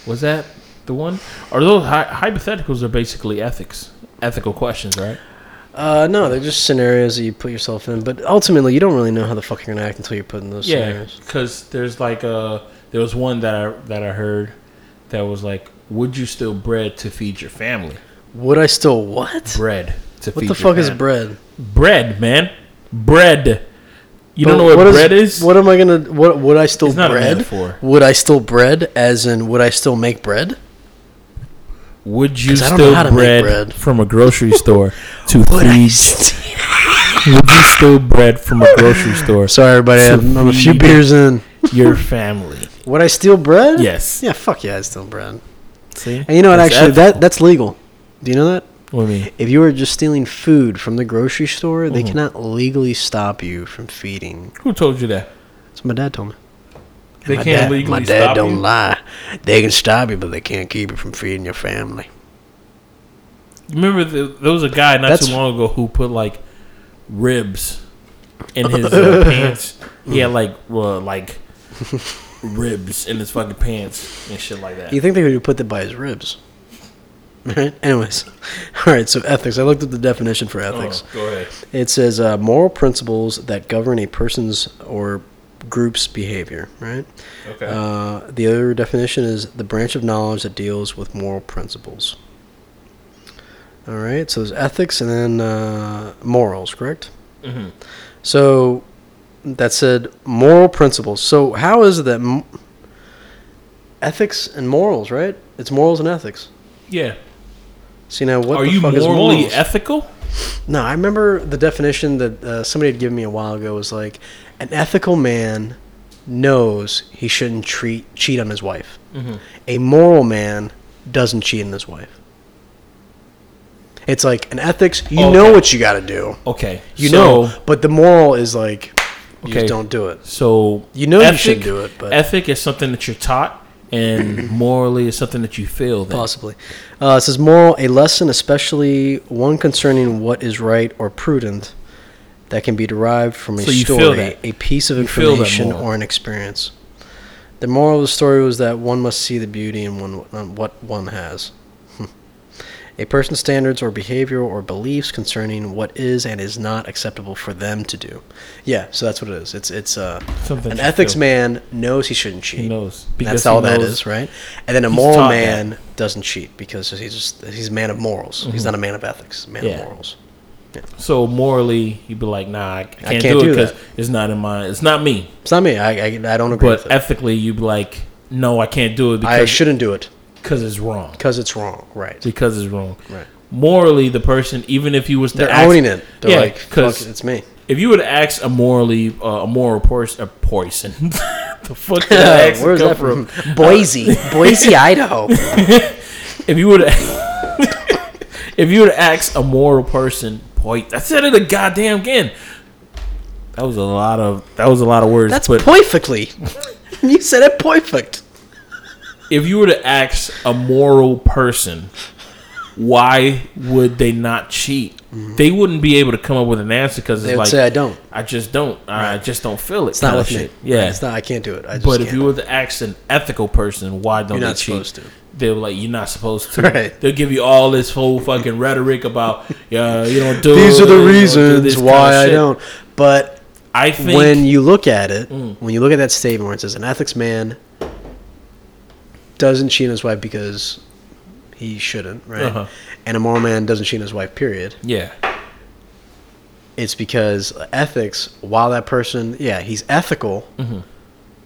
Was that the one? Or those hy- hypotheticals are basically ethics, ethical questions, right? uh no they're just scenarios that you put yourself in but ultimately you don't really know how the fuck you're gonna act until you're put in those Yeah, scenarios because there's like uh there was one that I that I heard that was like, would you still bread to feed your family? Would i still what Bread what the fuck is bread bread, man? Bread. You But don't know what bread is? What am I gonna? What would I still It's not a bread? metaphor. Would I still bread? As in, would I still make bread? Would you 'Cause I don't know how still bread, bread. from a grocery store to Would st- would you still bread from a grocery store? Sorry, everybody. I'm, I'm a few beers in. your family. Would I steal bread? Yes. Yeah. Fuck yeah, I steal bread. See? And you know what? Actually, ethical. that that's legal. Do you know that? What do you mean? If you were just stealing food from the grocery store, they Mhm. cannot legally stop you from feeding. Who told you that? That's what my dad told me. They my can't dad, legally my dad stop don't you? lie. They can stop you, but they can't keep you from feeding your family. Remember the, there was a guy not That's- too long ago who put like ribs in his uh, pants. He had like uh, like ribs in his fucking pants and shit like that. You think they would put that by his ribs? Right? Anyways, all right. So ethics. I looked at the definition for ethics. Oh, go ahead. It says uh, moral principles that govern a person's or group's behavior. Right. Okay. Uh, the other definition is the branch of knowledge that deals with moral principles. All right. So there's ethics and then uh, morals. Correct. Mhm. So that said moral principles. So how is it that m- ethics and morals? Right. It's morals and ethics. Yeah. See now, what Are the you fuck is morally ethical? No, I remember the definition that uh, somebody had given me a while ago was like an ethical man knows he shouldn't treat cheat on his wife. Mhm. A moral man doesn't cheat on his wife. It's like an ethics. You know what you got to do. Okay. You so, know, but the moral is like you Okay. just don't do it. So You know you shouldn't do it, but- ethic is something that you're taught, and morally is something that you feel. That Possibly. Uh, it says moral, a lesson, especially one concerning what is right or prudent, that can be derived from a So story, a piece of You information, or an experience. The moral of the story was that one must see the beauty in one, in what one has. A person's standards or behavior or beliefs concerning what is and is not acceptable for them to do. Yeah, so that's what it is. It's it's uh, Something an ethics feel. man knows he shouldn't cheat. He knows That's he all that knows- is, right? And then a He's moral man doesn't cheat because he's just he's a man of morals. He's not a man of ethics. Man Mm-hmm. Yeah. of morals. So morally, you'd be like, "Nah, I can't, can't do, do it because it's not in my. It's not me." It's not me. I I, I don't agree But ethically, you'd be like, "No, I can't do it because I shouldn't do it because it's wrong. because it's wrong. Right. Because it's wrong." Right. Morally, the person, even if you was to They're ask, owning it. They're Yeah, like, fuck, 'cause- it, it's me. if you would ask a morally uh, a moral person, a poison, the fuck did that accent Where's that from? Boise, Boise, Idaho. if you would if you would ask a moral person, point. I said it a goddamn again. That was a lot of that was a lot of words. That's but perfectly. you said it perfect. If you were to ask a moral person, why would they not cheat? They wouldn't be able to come up with an answer because it's Mm-hmm. Like say I don't. I just don't. I just don't feel it. It's not with shit. me. Yeah, It's not. I can't do it. I just But if can't. you were to ask an ethical person, why don't You're they not cheat? They're like, you're not supposed to. Right. They'll give you all this whole fucking rhetoric about, yeah, you don't do. These are the you don't do reasons this kinda why I don't. But I think Mm. when you look at it, when you look at that statement where it says an ethics man doesn't cheat on his wife because he shouldn't, right? Uh-huh. And a moral man doesn't cheat on his wife, period. yeah, It's because ethics, while that person, yeah, he's ethical, Mm-hmm.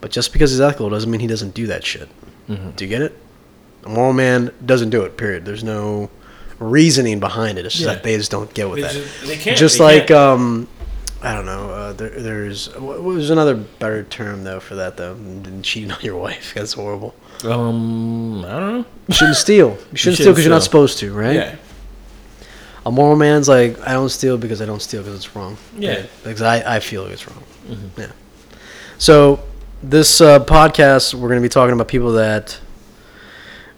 but just because he's ethical doesn't mean he doesn't do that shit. Mm-hmm. Do you get it? A moral man doesn't do it, period. There's no reasoning behind it. It's just Yeah. that they just don't get with They that. just- they can't- Just they like can't. um, I don't know. Uh, there, there's what was another better term though for that though. Than cheating on your wife. That's horrible. um, I don't know. You shouldn't steal. You shouldn't steal because you're not supposed to, right? Yeah, A moral man's like, I don't steal because I don't steal because it's wrong. Yeah. Mm-hmm. Because I, I feel like it's wrong. Yeah. So this uh, podcast, we're going to be talking about people that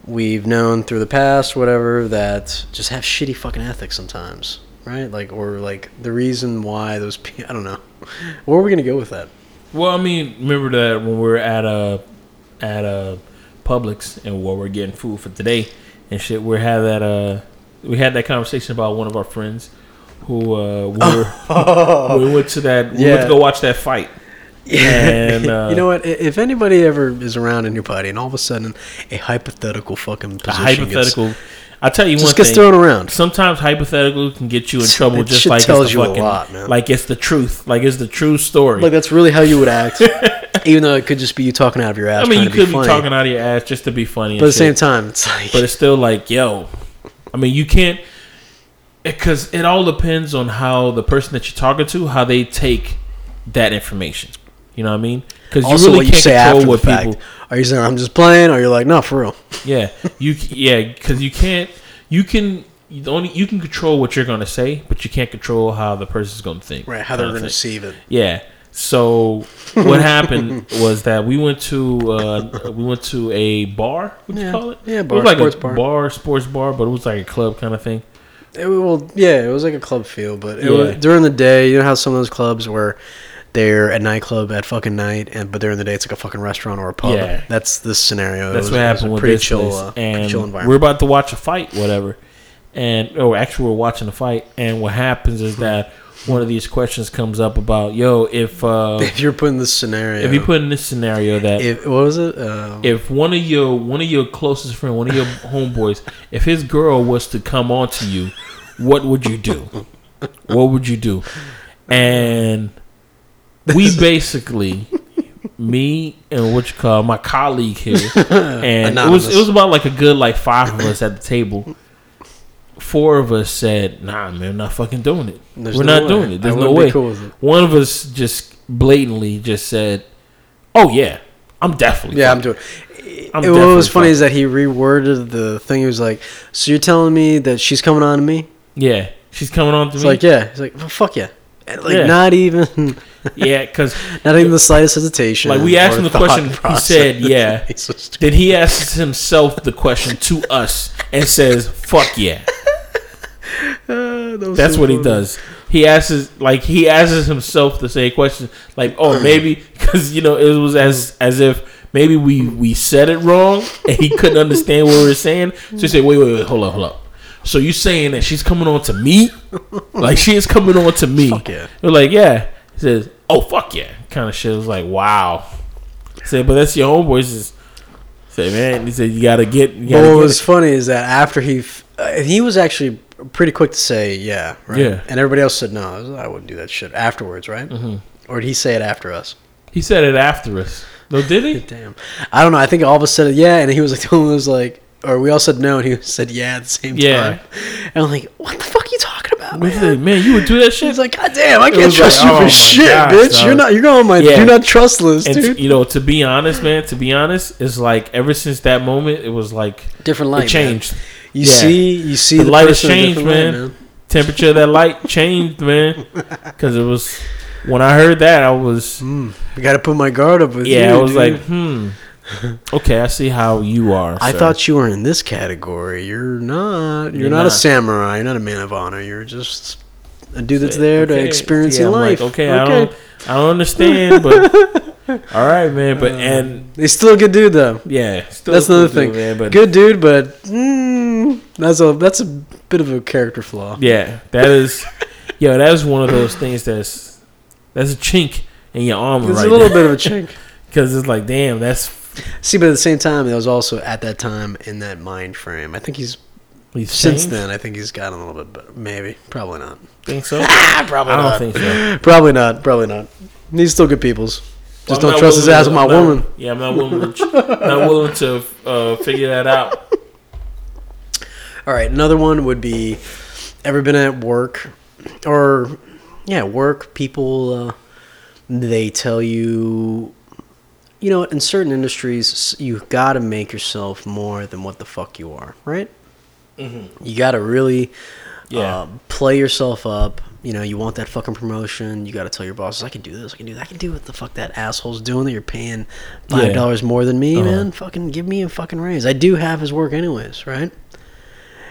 we've known through the past, whatever, that just have shitty fucking ethics sometimes, right? Like, or like the reason why those people, I don't know. Where are we going to go with that? Well, I mean, remember that when we were at a at a Publix and while we're getting food for today and shit, we had that uh we had that conversation about one of our friends who uh we, were, we went to that we went Yeah. to go watch that fight. And, uh, you know what? If anybody ever is around in your party and all of a sudden a hypothetical fucking A position gets- hypothetical. I tell you one just gets thing. thrown around. Sometimes hypothetical can get you in trouble, That just like tells it's the you a lot, man. like it's the truth, like it's the true story. Like that's really how you would act, even though it could just be you talking out of your ass. I mean, you could be funny. talking out of your ass just to be funny, but at the same time, it's like but it's still like, yo, I mean, you can't because it all depends on how the person that you're talking to, how they take that information. You know what I mean? Because you also really what can't say control what the fact. people. Are you saying I'm just playing, or you're like, no, for real? Yeah, you yeah, because you can't. You can you only you can control what you're gonna say, but you can't control how the person's gonna think. Right? How they're going to thing. receive it? Yeah. So what happened was that we went to uh, we went to a bar. What do you call it? Yeah, It bar, was like sports a bar. bar, sports bar, but it was like a club kind of thing. It, well, yeah, it was like a club feel, but it Yeah. was, during the day, you know how some of those clubs where they're at nightclub at fucking night, and but during the day it's like a fucking restaurant or a pub. Yeah. that's the scenario. That's was- what happened with pretty this chill, uh, pretty and chill we're about to watch a fight, whatever. And or actually, we're watching the fight, and what happens is that one of these questions comes up about, yo, if uh, if you're putting this scenario, if you put in this scenario that if what was it? Uh, if one of your one of your closest friend, one of your homeboys, if his girl was to come on to you, what would you do? What would you do? And we basically, me and what you call my colleague here, and it was it was about like a good like five of us at the table. Four of us said, "Nah, man, we're not fucking doing it. There's we're no not way. doing it. There's no way." cool. One of us just blatantly just said, "Oh yeah, I'm definitely yeah, I'm fucking." doing. I'm It, what was funny is that he reworded the thing. He was like, "So you're telling me that she's coming on to me?" Yeah, she's coming on to It's me. like, "Yeah." He's like, well, "Fuck yeah." Like Yeah. not even, yeah, because not even the slightest hesitation. Like, we asked him the question, he said, yeah. Then he asks himself the question to us and says, "Fuck yeah." Uh, that That's so what he does. He asks like he asks himself the same question, like, "Oh, maybe," because you know it was as as if maybe we we said it wrong and he couldn't understand what we were saying. So he said, "Wait, wait, wait, hold up, hold up." So you saying that she's coming on to me? Like she is coming on to me? Fuck yeah. We're like, yeah. He says, "Oh fuck yeah," kind of shit. It was like, wow. Said, but that's your homeboy. He says, say man, he said you gotta get. You gotta what get was it." funny is that after he, f- uh, he was actually pretty quick to say yeah, right? Yeah. And everybody else said no. I, like, I wouldn't do that shit afterwards, right? Mm-hmm. Or did he say it after us? He said it after us. No, did he? Damn. I don't know. I think all of us said it yeah, and he was like, the one who was like, or we all said no, and he said yeah at the same Yeah. time. And I'm like, what the fuck are you talking about, Man, man? man, you would do that shit. He's like, God damn, I can't trust like, you oh for shit, gosh, bitch. You're not. You're on my Yeah. do not trust list, and dude. you know, to be honest, man, to be honest, it's like ever since that moment, it was like Different light. it changed. You Yeah. see, you see The the, light has person in a changed, man. light, Temperature of that light changed, man. Because it was when I heard that, I was Mm, I got to put my guard up with yeah, you, I was dude. like, hmm. Okay, I see how you are. I sir. thought you were in this category. You're not. You're, You're not, a samurai. You're not a man of honor. You're just a dude that's there to experience Yeah, your I'm like, life. okay, I don't, I don't understand, but all right, man. But and He's still a good dude, though. yeah, still That's another dude, thing. man, but Good dude, but mm, that's a that's a bit of a character flaw. Yeah, that is, yo, that is one of those things that's that's a chink in your armor There's right a little bit of a chink. because it's like, damn, that's See, but at the same time, it was also at that time in that mind frame. I think he's he's since changed? then. I think he's gotten a little bit better. Maybe, probably not. Think so? Probably I don't not. think so. Probably not. Probably not. He's still good people's. Just Well, don't trust his ass with my not- woman. Yeah, I'm not willing to, not willing to uh, figure that out. All right, another one would be ever been at work or yeah, work people uh, they tell you you know, in certain industries you got to make yourself more than what the fuck you are, right? You got to really Yeah. uh, play yourself up. You know, you want that fucking promotion. You got to tell your bosses, I can do this, I can do that, I can do what the fuck that asshole's doing that you're paying five dollars more than me, Uh-huh. man. Fucking give me a fucking raise. I do have his work anyways, right?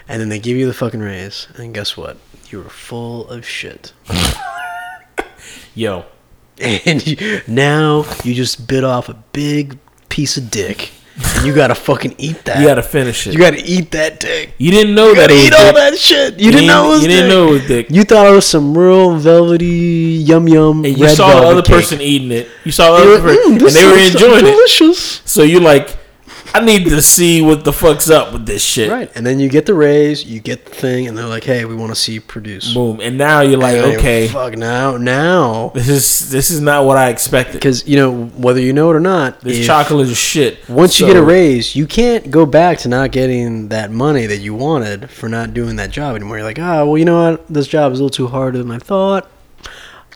And then they give you the fucking raise, and guess what? You were full of shit. Yo, And you, now you just bit off a big piece of dick. And you gotta fucking eat that. you gotta finish it. You gotta eat that dick. You didn't know You that gotta it was eat all dick. that shit. You, didn't know it was You didn't know it was dick. You thought it was some real velvety yum yum. And you red saw the other cake. person eating it. You saw the other were, person, "Mm, and they were enjoying it. delicious. So you like, I need to see what the fuck's up with this shit. Right, and then you get the raise, you get the thing, and they're like, "Hey, we want to see you produce." Boom. And now you're like, okay, fuck now, now, this is this is not what I expected. because you know whether you know it or not, This chocolate is shit. Once you get a raise, you can't go back to not getting that money that you wanted for not doing that job anymore. You're like, oh, well, you know what? This job is a little too harder than I thought.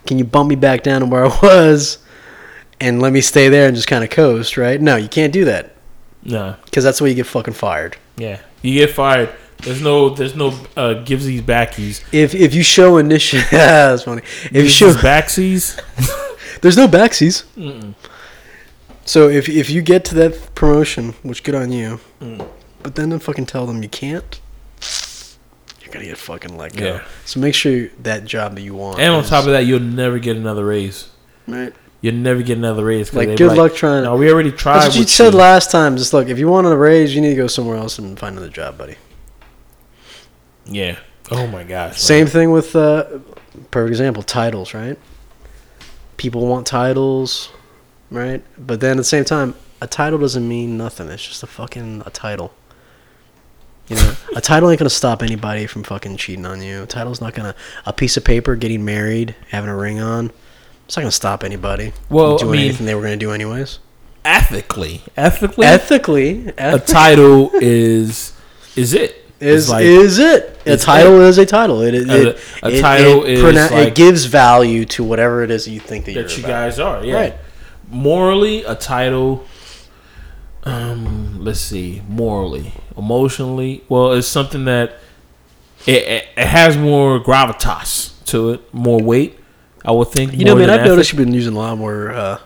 Can you bump me back down to where I was and let me stay there and just kind of coast, right? No, you can't do that Nah, because that's where you get fucking fired. yeah, you get fired. There's no, there's no uh, givesies backies. If if you show initiative, yeah, that's funny. If you show, backsies. there's no backsies. So if if you get to that promotion, which good on you, Mm. but then fucking tell them you can't, you're gonna get fucking let go. Yeah. So make sure that job that you want. And on is- top of that, you'll never get another raise. Right. You'll never get another raise. Like, good luck trying No, we already tried. That's what you said last time. Just look, if you want a raise, you need to go somewhere else and find another job, buddy. Yeah. Oh my gosh. Same thing with, uh, perfect example, titles, right? People want titles, right? But then at the same time, a title doesn't mean nothing. It's just a fucking a title. You know, a title ain't gonna stop anybody from fucking cheating on you. A title's not gonna. A piece of paper, getting married, having a ring on, it's not gonna stop anybody Well, I from doing mean- anything they were gonna do anyways. ethically, ethically, Ethically, a title is is it is like, is it? A title is a title. It, it, A- it- a it- title it, is like- it gives value to whatever it is that you think that, that you about. guys are. Yeah. Right. Morally, a title. Um, let's see. Morally, emotionally, well, it's something that it, it, it has more gravitas to it, more weight. I would think. You know, man, I've noticed you've been using a lot more, a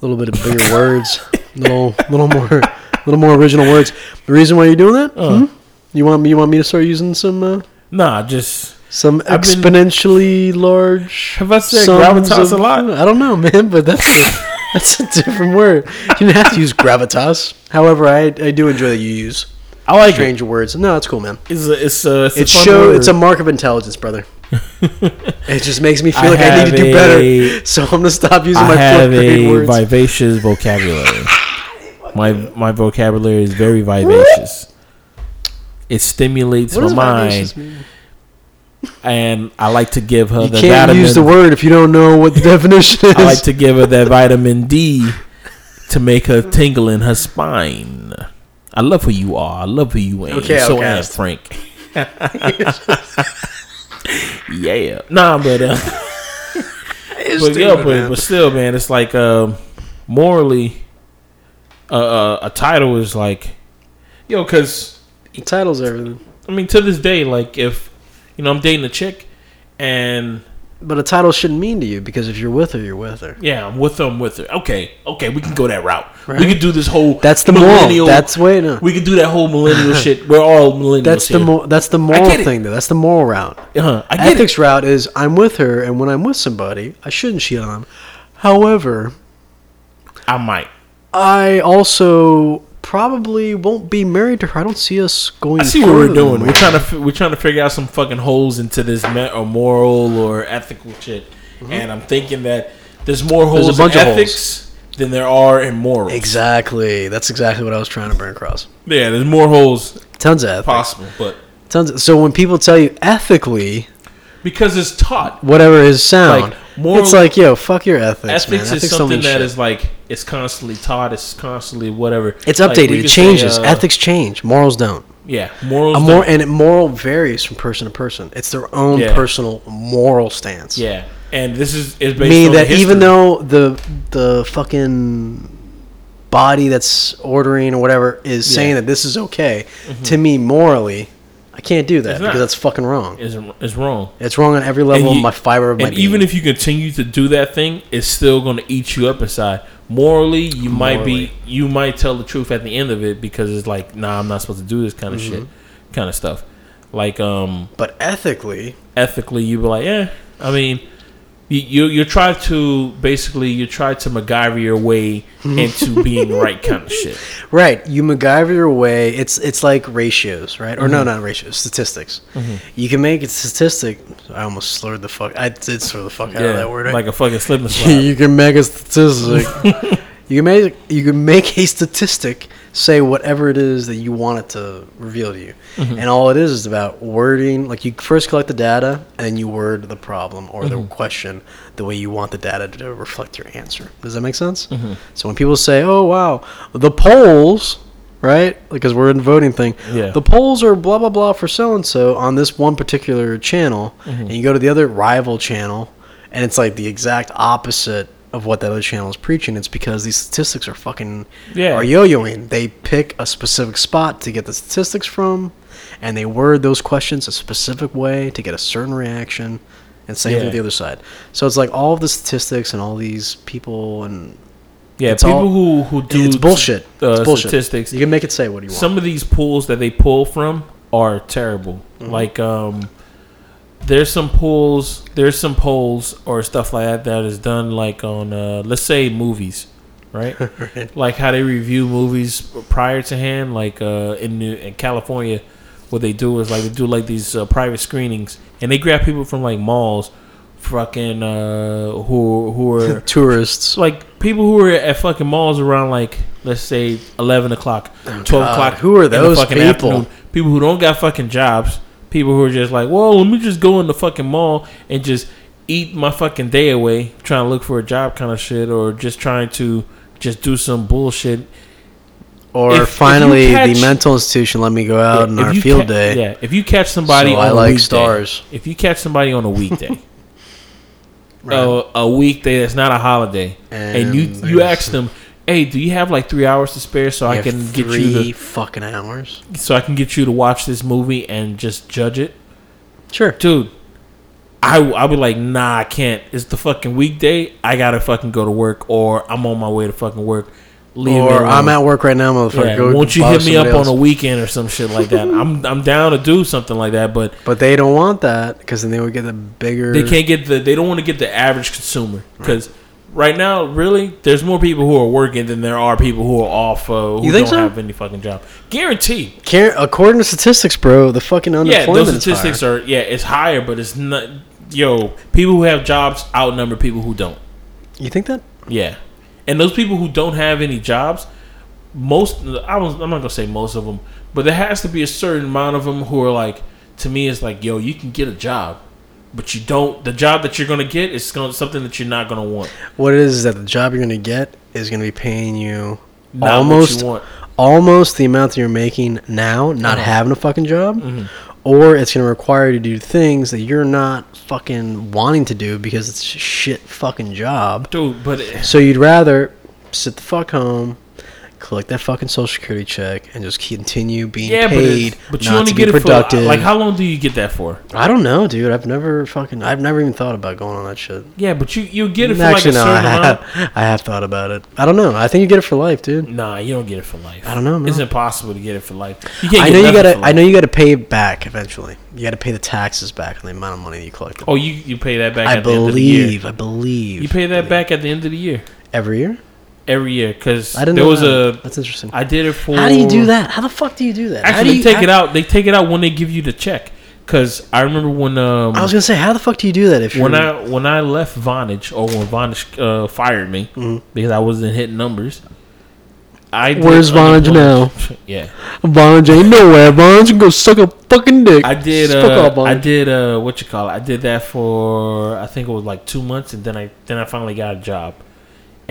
little bit of bigger words, little, little more, little more original words. The reason why you're doing that? Uh. Hmm? You want me? You want me to start using some, uh, Nah, just some I've been- exponentially large? have I said gravitas of- a lot? I don't know, man, but that's a, that's a different word. You don't have to use gravitas. However, I I do enjoy that you use I like strange words. No, it's cool, man. It's a, it's a, it's, It's a fun show. word. It's a mark of intelligence, brother. It just makes me feel I like I need to do a- better. So I'm gonna stop using I my have fourth grade a words. vivacious vocabulary. my my vocabulary is very vivacious. It stimulates What my mind, and I like to give her You the can't vitamin. use the word if you don't know what the definition is. I like to give her that vitamin D to make her tingle in her spine. I love who you are. I love who you are. Okay, so am outcast. Frank. yeah, nah, but uh, It's but yeah, but, man. but still, man, it's like um, morally, uh, uh, a title is like, yo, because titles everything. I mean, to this day, like if you know I'm dating a chick, and But a title shouldn't mean to you because if you're with her, you're with her. yeah, I'm with her, I'm with her. Okay, okay, we can go that route. Right. We could do this whole That's the moral. millennial- That's wait no. we could do that whole millennial shit. We're all millennials. That's the here. mo- That's the moral thing, though. That's the moral route. Uh-huh, I get it. Ethics route is I'm with her, and when I'm with somebody, I shouldn't cheat on them. However, I might. I also probably won't be married to her. I don't see us going. I see what we're doing. We're trying to we're trying to figure out some fucking holes into this or moral or ethical shit, and I'm thinking that there's more Mm-hmm. There's a holes bunch in of holes. ethics than there are in morals. Exactly. That's exactly what I was trying to bring across. Yeah, there's more holes Tons of ethics. possible, but Tons. Of, so when people tell you ethically, because it's taught. whatever is sound, Like, moral- it's like yo, fuck your ethics, man. Ethics is Ethics something that shit. is like it's constantly taught. It's constantly whatever. It's updated. we it could say, changes. uh, Ethics change. Morals don't. Yeah, morals. A don't- and it moral varies from person to person. It's their own Yeah. personal moral stance. yeah, and this is is based meaning that even though the the fucking body that's ordering or whatever is saying that this is okay, to me morally, I can't do that It's because not. that's fucking wrong. is is wrong. It's wrong on every level And of you- my fiber of my and being. even if you continue to do that thing, it's still going to eat you up inside. Morally, you might be, you might tell the truth at the end of it because it's like, nah, I'm not supposed to do this kind of Mm-hmm. shit, kind of stuff. Like, um, but ethically, ethically, you would be like, yeah. I mean, you you, you try to basically you try to MacGyver your way into being the right kind of shit. right? You MacGyver your way. It's it's like ratios, right? Or Mm-hmm. no, not ratios. Statistics. You can make a statistic. I almost slurred the fuck. I did slur the fuck out of that word. Right? like a fucking slip and slide. you can make a statistic. you can make you can make a statistic say whatever it is that you want it to reveal to you, Mm-hmm. and all it is is about wording. Like you first collect the data, and then you word the problem or Mm-hmm. the question the way you want the data to reflect your answer. Does that make sense? Mm-hmm. So when people say, "Oh wow, the polls." Right, because we're in voting thing. Yeah. The polls are blah blah blah for so and so on this one particular channel, Mm-hmm. and you go to the other rival channel, and it's like the exact opposite of what that other channel is preaching. It's because these statistics are fucking Yeah. are yo-yoing. They pick a specific spot to get the statistics from, and they word those questions a specific way to get a certain reaction. And same Yeah. with the other side. So it's like all of the statistics and all these people and yeah, people all- who who do it's bullshit. Uh, it's bullshit. statistics. You can make it say what you want. some of these pools that they pull from are terrible. Mm-hmm. Like um, there's some polls there's some polls or stuff like that that is done like on uh let's say movies right like how they review movies prior to hand like uh in New, in california what they do is like they do like these uh, private screenings and they grab people from like malls fucking uh who who are Tourists. like people who are at fucking malls around like let's say 11 o'clock 12 God, o'clock who are those fucking people? afternoon. people who don't got fucking jobs people who are just like well let me just go in the fucking mall and just eat my fucking day away trying to look for a job kind of shit or just trying to just do some bullshit Or If- if finally, catch- the mental institution let me go out Yeah, on our field ca- day. yeah if you catch somebody So on I a like weekday, stars. if you catch somebody on a weekday Right. a, a weekday that's not a holiday and, you And you there's- ask them hey do you have like three hours to spare so You i can get you to fucking hours. so I can get you to watch this movie and just judge it, Sure. dude. I I'll be like, nah, I can't. It's the fucking weekday. I gotta fucking go to work, or I'm on my way to fucking work. Leave Or. I'm at work right now, motherfucker. Yeah, Go won't you hit me up somebody on a weekend or some shit like that? I'm I'm down to do something like that, but But they don't want that because then they would get the bigger. they can't get the. They don't want to get the average consumer because right now, really, there's more people who are working than there are people who are off. Uh, who You think don't so? have any fucking job. Guarantee. According to statistics, bro, the fucking Yeah, those statistics are yeah, it's higher, but it's not. Yo, people who have jobs outnumber people who don't. You think that? Yeah, and those people who don't have any jobs, most I was I'm not gonna say most of them, but there has to be a certain amount of them who are like, to me, it's like, yo, you can get a job, but you don't. The job that you're gonna get is gonna something that you're not gonna want. What it is is that the job you're gonna get is gonna be paying you Not almost you want. almost the amount that you're making now, not Uh-huh. having a fucking job, Mhm. or it's gonna require you to do things that you're not fucking wanting to do because it's a shit fucking job. dude. But it, So you'd rather sit the fuck home, collect that fucking social security check, and just continue being yeah, but paid, it's, but you only to get it uh, productive. for like how long do you get that for? I don't know, dude. I've never fucking. I've never even thought about going on that shit. Yeah, but you you get it for Actually, like a no. I certain amount. have, I have thought about it. I don't know. I think you get it for life, dude. Nah, you don't get it for life. I don't know, man. It's impossible to get it for life. You can't I know you gotta. I know you gotta pay it back eventually. You gotta pay the taxes back on the amount of money that you collected. Oh, you you pay that back I at the end of the year. believe. I believe. You pay that back at the end of the year every year. Every year because I didn't there know was that. a. That's interesting. I did it for. How do you do that? How the fuck do you do that? Actually, do they take how- it out. They take it out when they give you the check. Because I remember when um I was gonna say, how the fuck do you do that if when I when I left Vonage or when Vonage uh, fired me Mm-hmm. because I wasn't hitting numbers. I Where's Vonage now? Yeah, Vonage ain't nowhere. Vonage can go suck a fucking dick. I did. Uh, I did. Uh, what you call it? I did that for I think it was like two months, and then I then I finally got a job.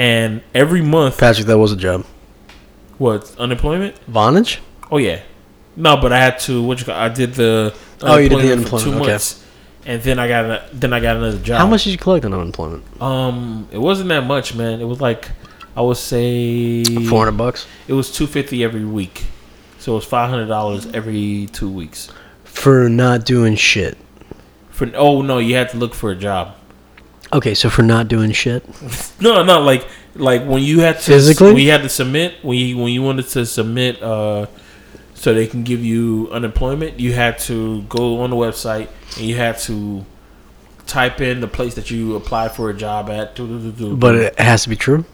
And every month, Patrick, that was a job. what unemployment? Vonage? Oh yeah, no, but I had to. What you call? I did the Oh, you did the unemployment, two okay. months, and then I got a, then I got another job. How much did you collect on unemployment? Um, it wasn't that much, man. It was like I would say Four hundred bucks It was two fifty every week, so it was five hundred dollars every two weeks. for not doing shit. For oh no, you had to look for a job. Okay, so for not doing shit. No, not like like when you had to Physically? you had to submit when you when you wanted to submit uh so they can give you unemployment, you had to go on the website and you had to type in the place that you applied for a job at. But it has to be true.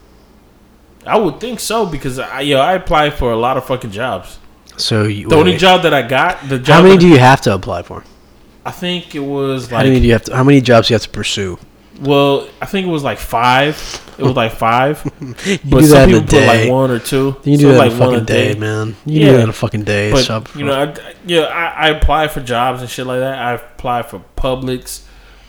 I would think so because I yo I applied for a lot of fucking jobs. So you, The wait, only wait. job that I got, the job How many do you have to apply for? I think it was How many like do you have to? How many jobs do you have to pursue? Well, I think it was like five. It was like five, You but do some people put day. like one or two. You can So do that like in a fucking day, man. You can do Yeah. that in a fucking day. But Shop you know, I, yeah, I, I applied for jobs and shit like that. I applied for Publix,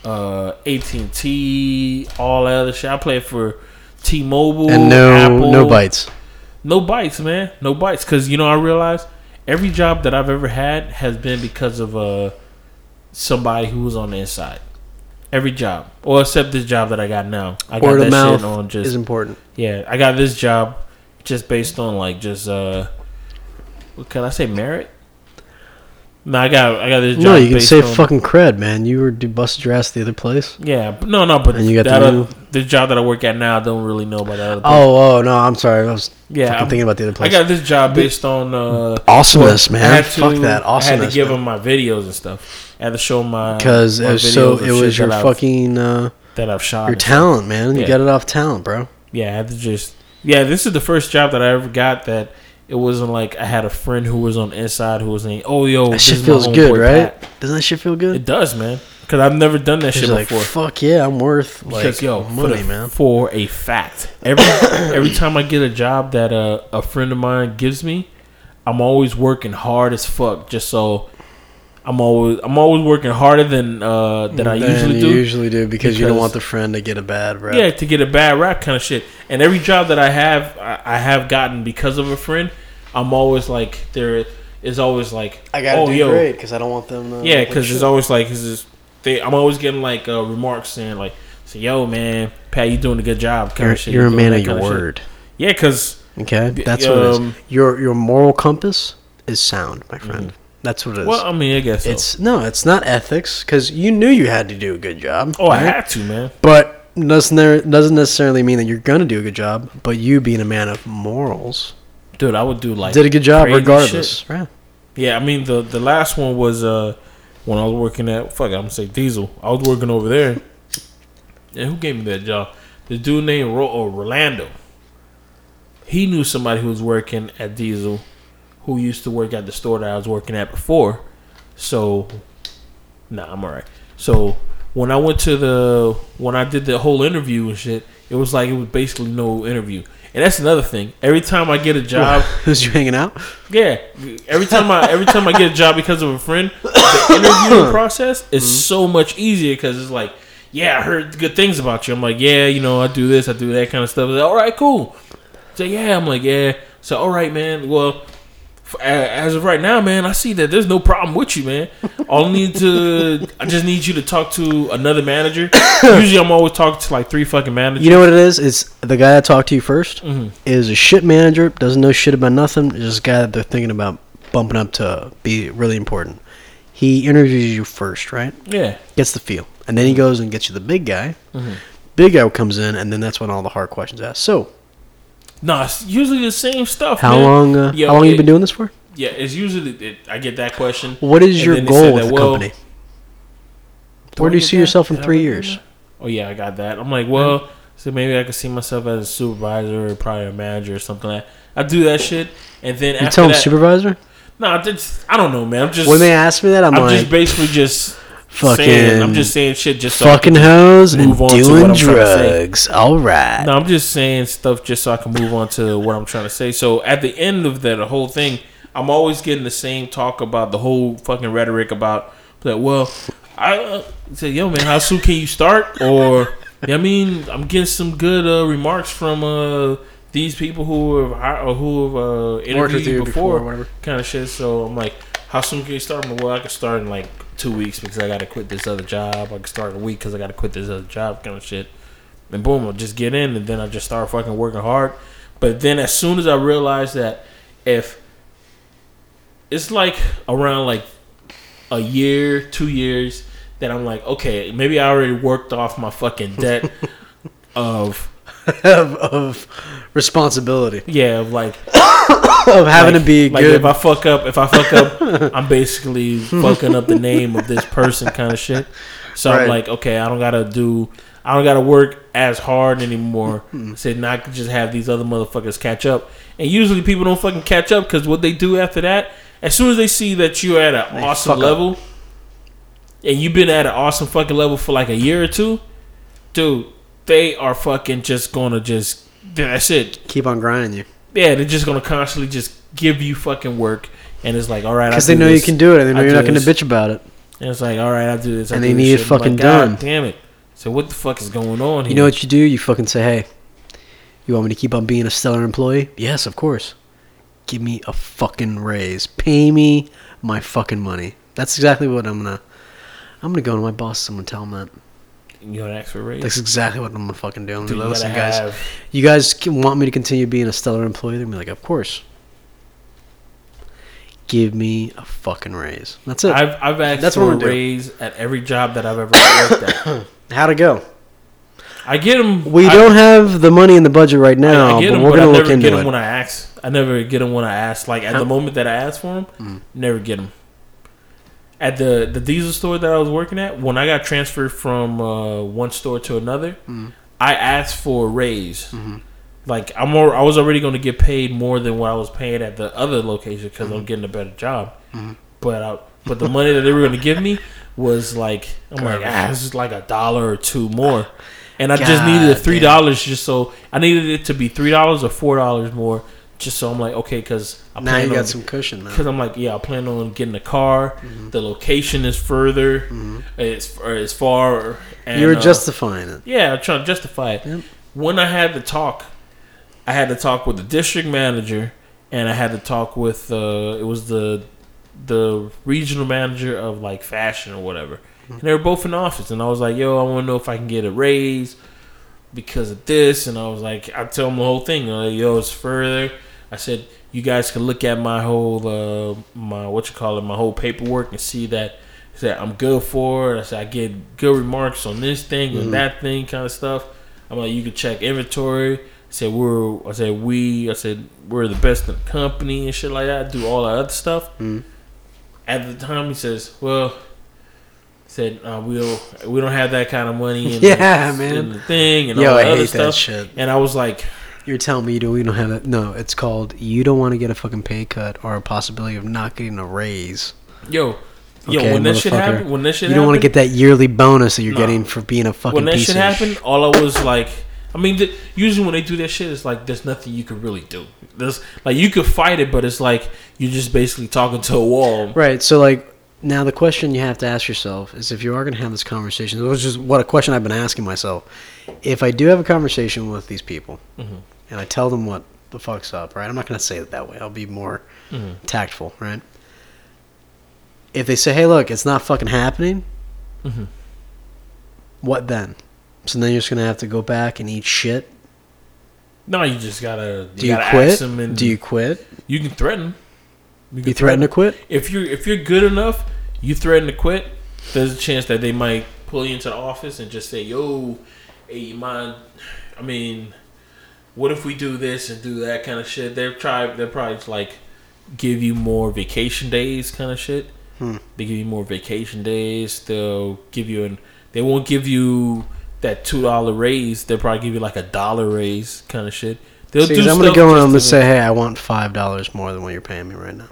uh, AT and T, all that other shit. I played for T-Mobile and no Apple. no bites. no bites, man, no bites. Because you know, I realized every job that I've ever had has been because of uh somebody who was on the inside. Every job, or except this job that I got now. I got Word that of mouth shit on just is important. yeah. I got this job just based on like just uh, what can I say merit? No, I got I got this job. No, you can say on- fucking cred, man. You were you busted your ass the other place, yeah, but no, no, but and you got that the the job that I work at now, I don't really know about the other. place. Oh, oh no, I'm sorry. I was yeah, fucking I'm- thinking about the other place. I got this job based on uh, Awesomeness, man. I had Fuck that. I had to give man. them my videos and stuff. I had to show my because it was so it was your that fucking uh, that I've shot. your and stuff. talent, man. You Yeah. got it off talent, bro. Yeah, I had to just yeah. This is the first job that I ever got that it wasn't like I had a friend who was on the inside who was saying, "Oh, yo, That this shit feels good, right? Pat." Doesn't that shit feel good? It does, man. Because I've never done that shit like before. fuck yeah, I'm worth like Because yo, money, for, the- man. for a fact, every every time I get a job that uh, a friend of mine gives me, I'm always working hard as fuck. Just so I'm always I'm always working harder than uh, than I Than usually you do. usually do because, you don't want the friend to get a bad rep. Yeah, to get a bad rap kind of shit. And every job that I have, I, I have gotten because of a friend. I'm always like there is always like I gotta oh, do yo. great because I don't want them. To Yeah, because shit. it's always like cause it's, they. I'm always getting like uh, remarks saying like, "Say, yo, man, Pat, you doing a good job." Kind you're, of shit. you're a man of your kinda word. Yeah, because Okay, B- that's what it is. um, Your your moral compass is sound, my friend. That's what it is. well, I mean, I guess so. it's no, it's not ethics because you knew you had to do a good job. oh, I had to, man. But doesn't there doesn't necessarily mean that you're gonna do a good job. But you being a man of morals Dude, I would do like did a good job regardless. shit. Right. Yeah, I mean the the last one was uh when I was working at fuck, I'm gonna say Diesel. I was working over there. And who gave me that job? The dude named Ro- oh, Rolando. He knew somebody who was working at Diesel, who used to work at the store that I was working at before. So, nah, I'm alright. So when I went to the when I did the whole interview and shit, it was like it was basically no interview. And that's another thing. Every time I get a job, Who's you hanging out? yeah, every time I every time I get a job because of a friend, the interview process is mm-hmm. so much easier because it's like, yeah, I heard good things about you. I'm like, yeah, you know, I do this, I do that kind of stuff. Like, all right, cool. So yeah, I'm like, yeah. So all right, man. Well, as of right now, man, I see that there's no problem with you, man. All I need to, I just need you to talk to another manager. Usually, I'm always talking to like three fucking managers. You know what it is? It's the guy that talked to you 1st Mhm. is a shit manager, doesn't know shit about nothing. It's just a guy that they're thinking about bumping up to be really important. He interviews you first, right? Yeah. Gets the feel, and then he goes and gets you the big guy. Mhm. Big guy comes in, and then that's when all the hard questions asked. So, No, it's usually the same stuff. how man. long? Uh, Yo, how long you been doing this for? Yeah, it's usually it, I get that question. What is your goal with that, the well, company? Where do you see that? yourself in Did three that years? Oh yeah, I got that. I'm like, well, so maybe I could see myself as a supervisor or probably a manager or something like. that. I do that shit, and then You after tell him that, supervisor. no, I just I don't know, man. I'm just When they ask me that, I'm, I'm like, just basically just fucking, saying. I'm just saying shit just so I fucking can hoes and move on to what doing I'm trying to say. drugs. All right. No, I'm just saying stuff just so I can move on to what I'm trying to say. So at the end of that whole thing, I'm always getting the same talk about the whole fucking rhetoric about that. Well, I uh, say, yo, man, how soon can you start? Or I mean, I'm getting some good uh, remarks from uh, these people who have or who have uh, interviewed with you you before, before, whatever. kind of shit. So I'm like, how soon can you start? I'm like, well, I can start in like two weeks because I got to quit this other job. I can start a week because I got to quit this other job, kind of shit. And boom, I'll just get in and then I just start fucking working hard. But then as soon as I realized that if it's like around like a year, two years, that I'm like, okay, maybe I already worked off my fucking debt of of, of responsibility yeah, of like of having like- to be like good. if I fuck up, if I fuck up, I'm basically fucking up the name of this person, kind of shit. So I'm like, okay, I don't gotta do, I don't gotta work as hard anymore. Hmm. Said, now I just have these other motherfuckers catch up. And usually people don't fucking catch up because what they do after that, as soon as they see that you're at an They awesome fuck up. level, and you've been at an awesome fucking level for like a year or two, dude, they are fucking just gonna just that's it. Keep on grinding you Yeah, they're just gonna constantly just give you fucking work, and it's like, all right, because they know you can do it and they know I you're not to bitch about it. And it's like, all right, I'll do this. I And they need it fucking like, God done. Damn it! So what the fuck is going on here? You know what you do? You fucking say, "Hey, you want me to keep on being a stellar employee?" Yes, of course. Give me a fucking raise. Pay me my fucking money. That's exactly what I'm gonna. I'm gonna go to my boss. I'm gonna tell him that. You gonna ask for a raise? That's exactly what I'm gonna fucking do. I'm Dude, gonna you be like, listen, guys. have- You guys want me to continue being a stellar employee? They're gonna be like, of course. Give me a fucking raise. That's it. I've I've asked That's for a raise at every job that I've ever worked at. How'd it go? I get them. We I, don't have the money in the budget right now, I get but we're but gonna look into it. I never get them when I ask. I never get them when I ask. Like at the moment that I ask for them, Mm. never get them. At the the diesel store that I was working at, when I got transferred from uh, one store to another, Mm. I asked for a raise. Mm-hmm. Like I'm, more, I was already going to get paid more than what I was paying at the other location because Mm-hmm. I'm getting a better job. But I, but the money that they were going to give me was like I'm like ah, this is like a dollar or two more, and I just needed three dollars just so I needed it to be three dollars or four dollars more just so I'm like okay because I now you on, got some cushion because I'm like, yeah, I plan on getting a car. Mm-hmm. The location is further. It's or it's far. And, You were uh, justifying it. yeah, I'm trying to justify it. Yep. When I had to talk, I had to talk with the district manager, and I had to talk with uh, it was the the regional manager of like fashion or whatever. And they were both in the office, and I was like, "Yo, I want to know if I can get a raise because of this." And I was like, I tell them the whole thing. Like, Yo, it's further. I said, "You guys can look at my whole uh, my what you call it, my whole paperwork, and see that." I said I'm good for it. I said I get good remarks on this thing and that thing, kind of stuff. I'm like, you can check inventory. I said we're. I said we. I said we're the best in the company and shit like that. Do all that other stuff. At the time, he says, "Well," said uh, we'll we don't have that kind of money. In Yeah, the, man. In the thing and Yo, all that I other hate that shit. And I was like, You're telling me you don't, we don't have it? No, it's called you don't want to get a fucking pay cut or a possibility of not getting a raise. "Yo, yo, Okay, when that shit happened, when that shit you don't want to get that yearly bonus that you're Nah. getting for being a fucking when that piece shit happened, sh- all I was like, I mean, th- usually when they do that shit, it's like there's nothing you can really do. There's like you could fight it, but it's like you're just basically talking to a wall. Right. So like now the question you have to ask yourself is if you are going to have this conversation, which is what a question I've been asking myself. If I do have a conversation with these people Mhm. And I tell them what the fuck's up, right? I'm not going to say it that way. I'll be more Mhm. tactful, right? If they say, "Hey, look, it's not fucking happening," Mhm. what then? So then you're just going to have to go back and eat shit. No, you just gotta. Do you quit? And Do you quit? You can threaten. You, You threaten to quit? If you're if you're good enough, you threaten to quit. There's a chance that they might pull you into the office and just say, "Yo, hey, you mind? I mean, what if we do this and do that kind of shit?" They're try. They're probably like give you more vacation days, kind of shit. Hmm. They give you more vacation days. They'll give you an. They won't give you that two dollar raise. They'll probably give you like a dollar raise, kind of shit. They'll See, I'm gonna go in and say, "Hey, I want five dollars more than what you're paying me right now."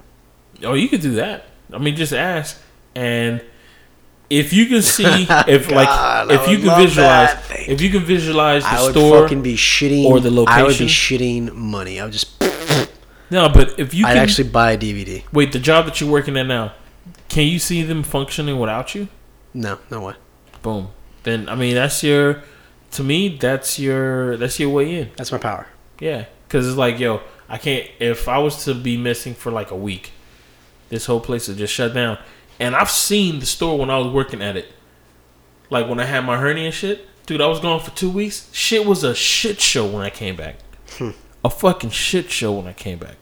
Oh, you could do that. I mean, just ask, and if you can see, if like, God, I if you can visualize, if you can visualize the I would store, fucking be shitting or the location I would be shitting money. I would just. no, but if you I'd can actually buy a DVD. wait, the job that you're working at now, can you see them functioning without you? No, no way. Boom. Then I mean, that's your. To me, that's your that's your way in. That's my power. Yeah, because it's like, yo, I can't. If I was to be missing for like a week, this whole place would just shut down. And I've seen the store when I was working at it. Like when I had my hernia shit, dude, I was gone for two weeks. Shit was a shit show when I came back. Hmm. A fucking shit show when I came back.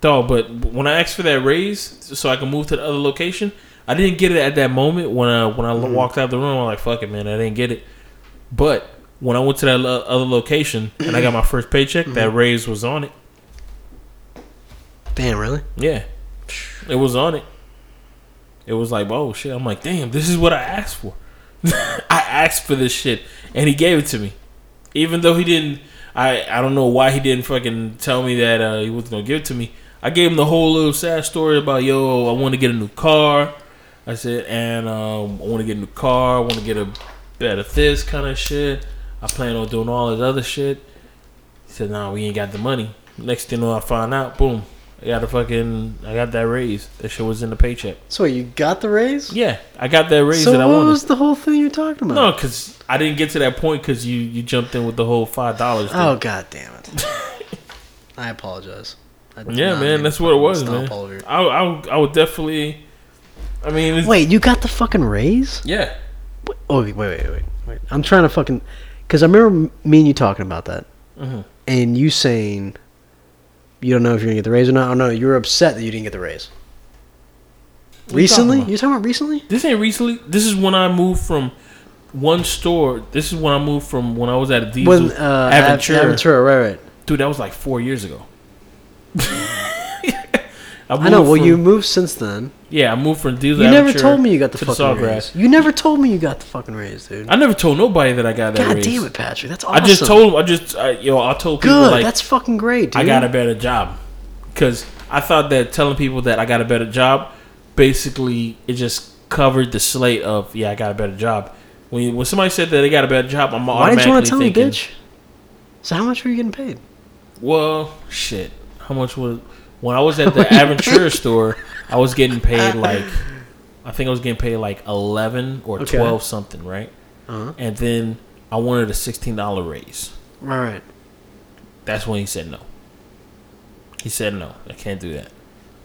Dog, but when I asked for that raise so I can move to the other location, I didn't get it at that moment when I when I hmm. walked out the room. I'm like, fuck it, man, I didn't get it. But when I went to that lo- other location and I got my first paycheck, that hmm. raise was on it. Damn, really? Yeah, it was on it. It was like, oh shit. I'm like, damn, this is what I asked for. I asked for this shit, and he gave it to me, even though he didn't. I I don't know why he didn't fucking tell me that uh, he was gonna give it to me. I gave him the whole little sad story about yo, I want to get a new car. I said, and um, I want to get a new car. I want to get a better this kind of shit. I plan on doing all this other shit. He said, nah, we ain't got the money. Next thing I find out, boom, I got a fucking, I got that raise. That shit was in the paycheck. So you got the raise? Yeah, I got that raise So that I what was the whole thing you're talking about? no, because I didn't get to that point because you you jumped in with the whole five dollars. Oh god damn it! I apologize. I yeah, man, that's what it was, man. I, I I would definitely. I mean, Wait, you got the fucking raise? yeah, Wait, Oh, wait, wait, wait, wait. I'm trying to fucking because I remember me and you talking about that, Mhm. and you saying you don't know if you're gonna get the raise or not. Oh no, you were upset that you didn't get the raise. What Recently? You're talking about recently? this ain't recently. This is when I moved from one store. This is when I moved from when I was at a diesel When uh, Aventura. Aventura, right, right. Dude, that was like four years ago. I know. moved Well, from- you moved since then. Yeah, I moved from diesel. You never told me you got the fucking Sawgrass. raise. You never told me you got the fucking raise, dude. I never told nobody that I got that God raise. damn it, Patrick. That's all I just told. I just I, yo. I told people Good. like that's fucking great, dude. I got a better job because I thought that telling people that I got a better job basically it just covered the slate of yeah I got a better job. When when somebody said that they got a better job, I'm Why didn't you want to tell me, thinking, bitch? So how much were you getting paid? Well, shit. How much was when I was at the Aventura store? I was getting paid like I think I was getting paid like eleven or Okay. twelve something, right? Uh-huh. And then I wanted a sixteen dollar raise. All right. That's when he said no. He said no, I can't do that.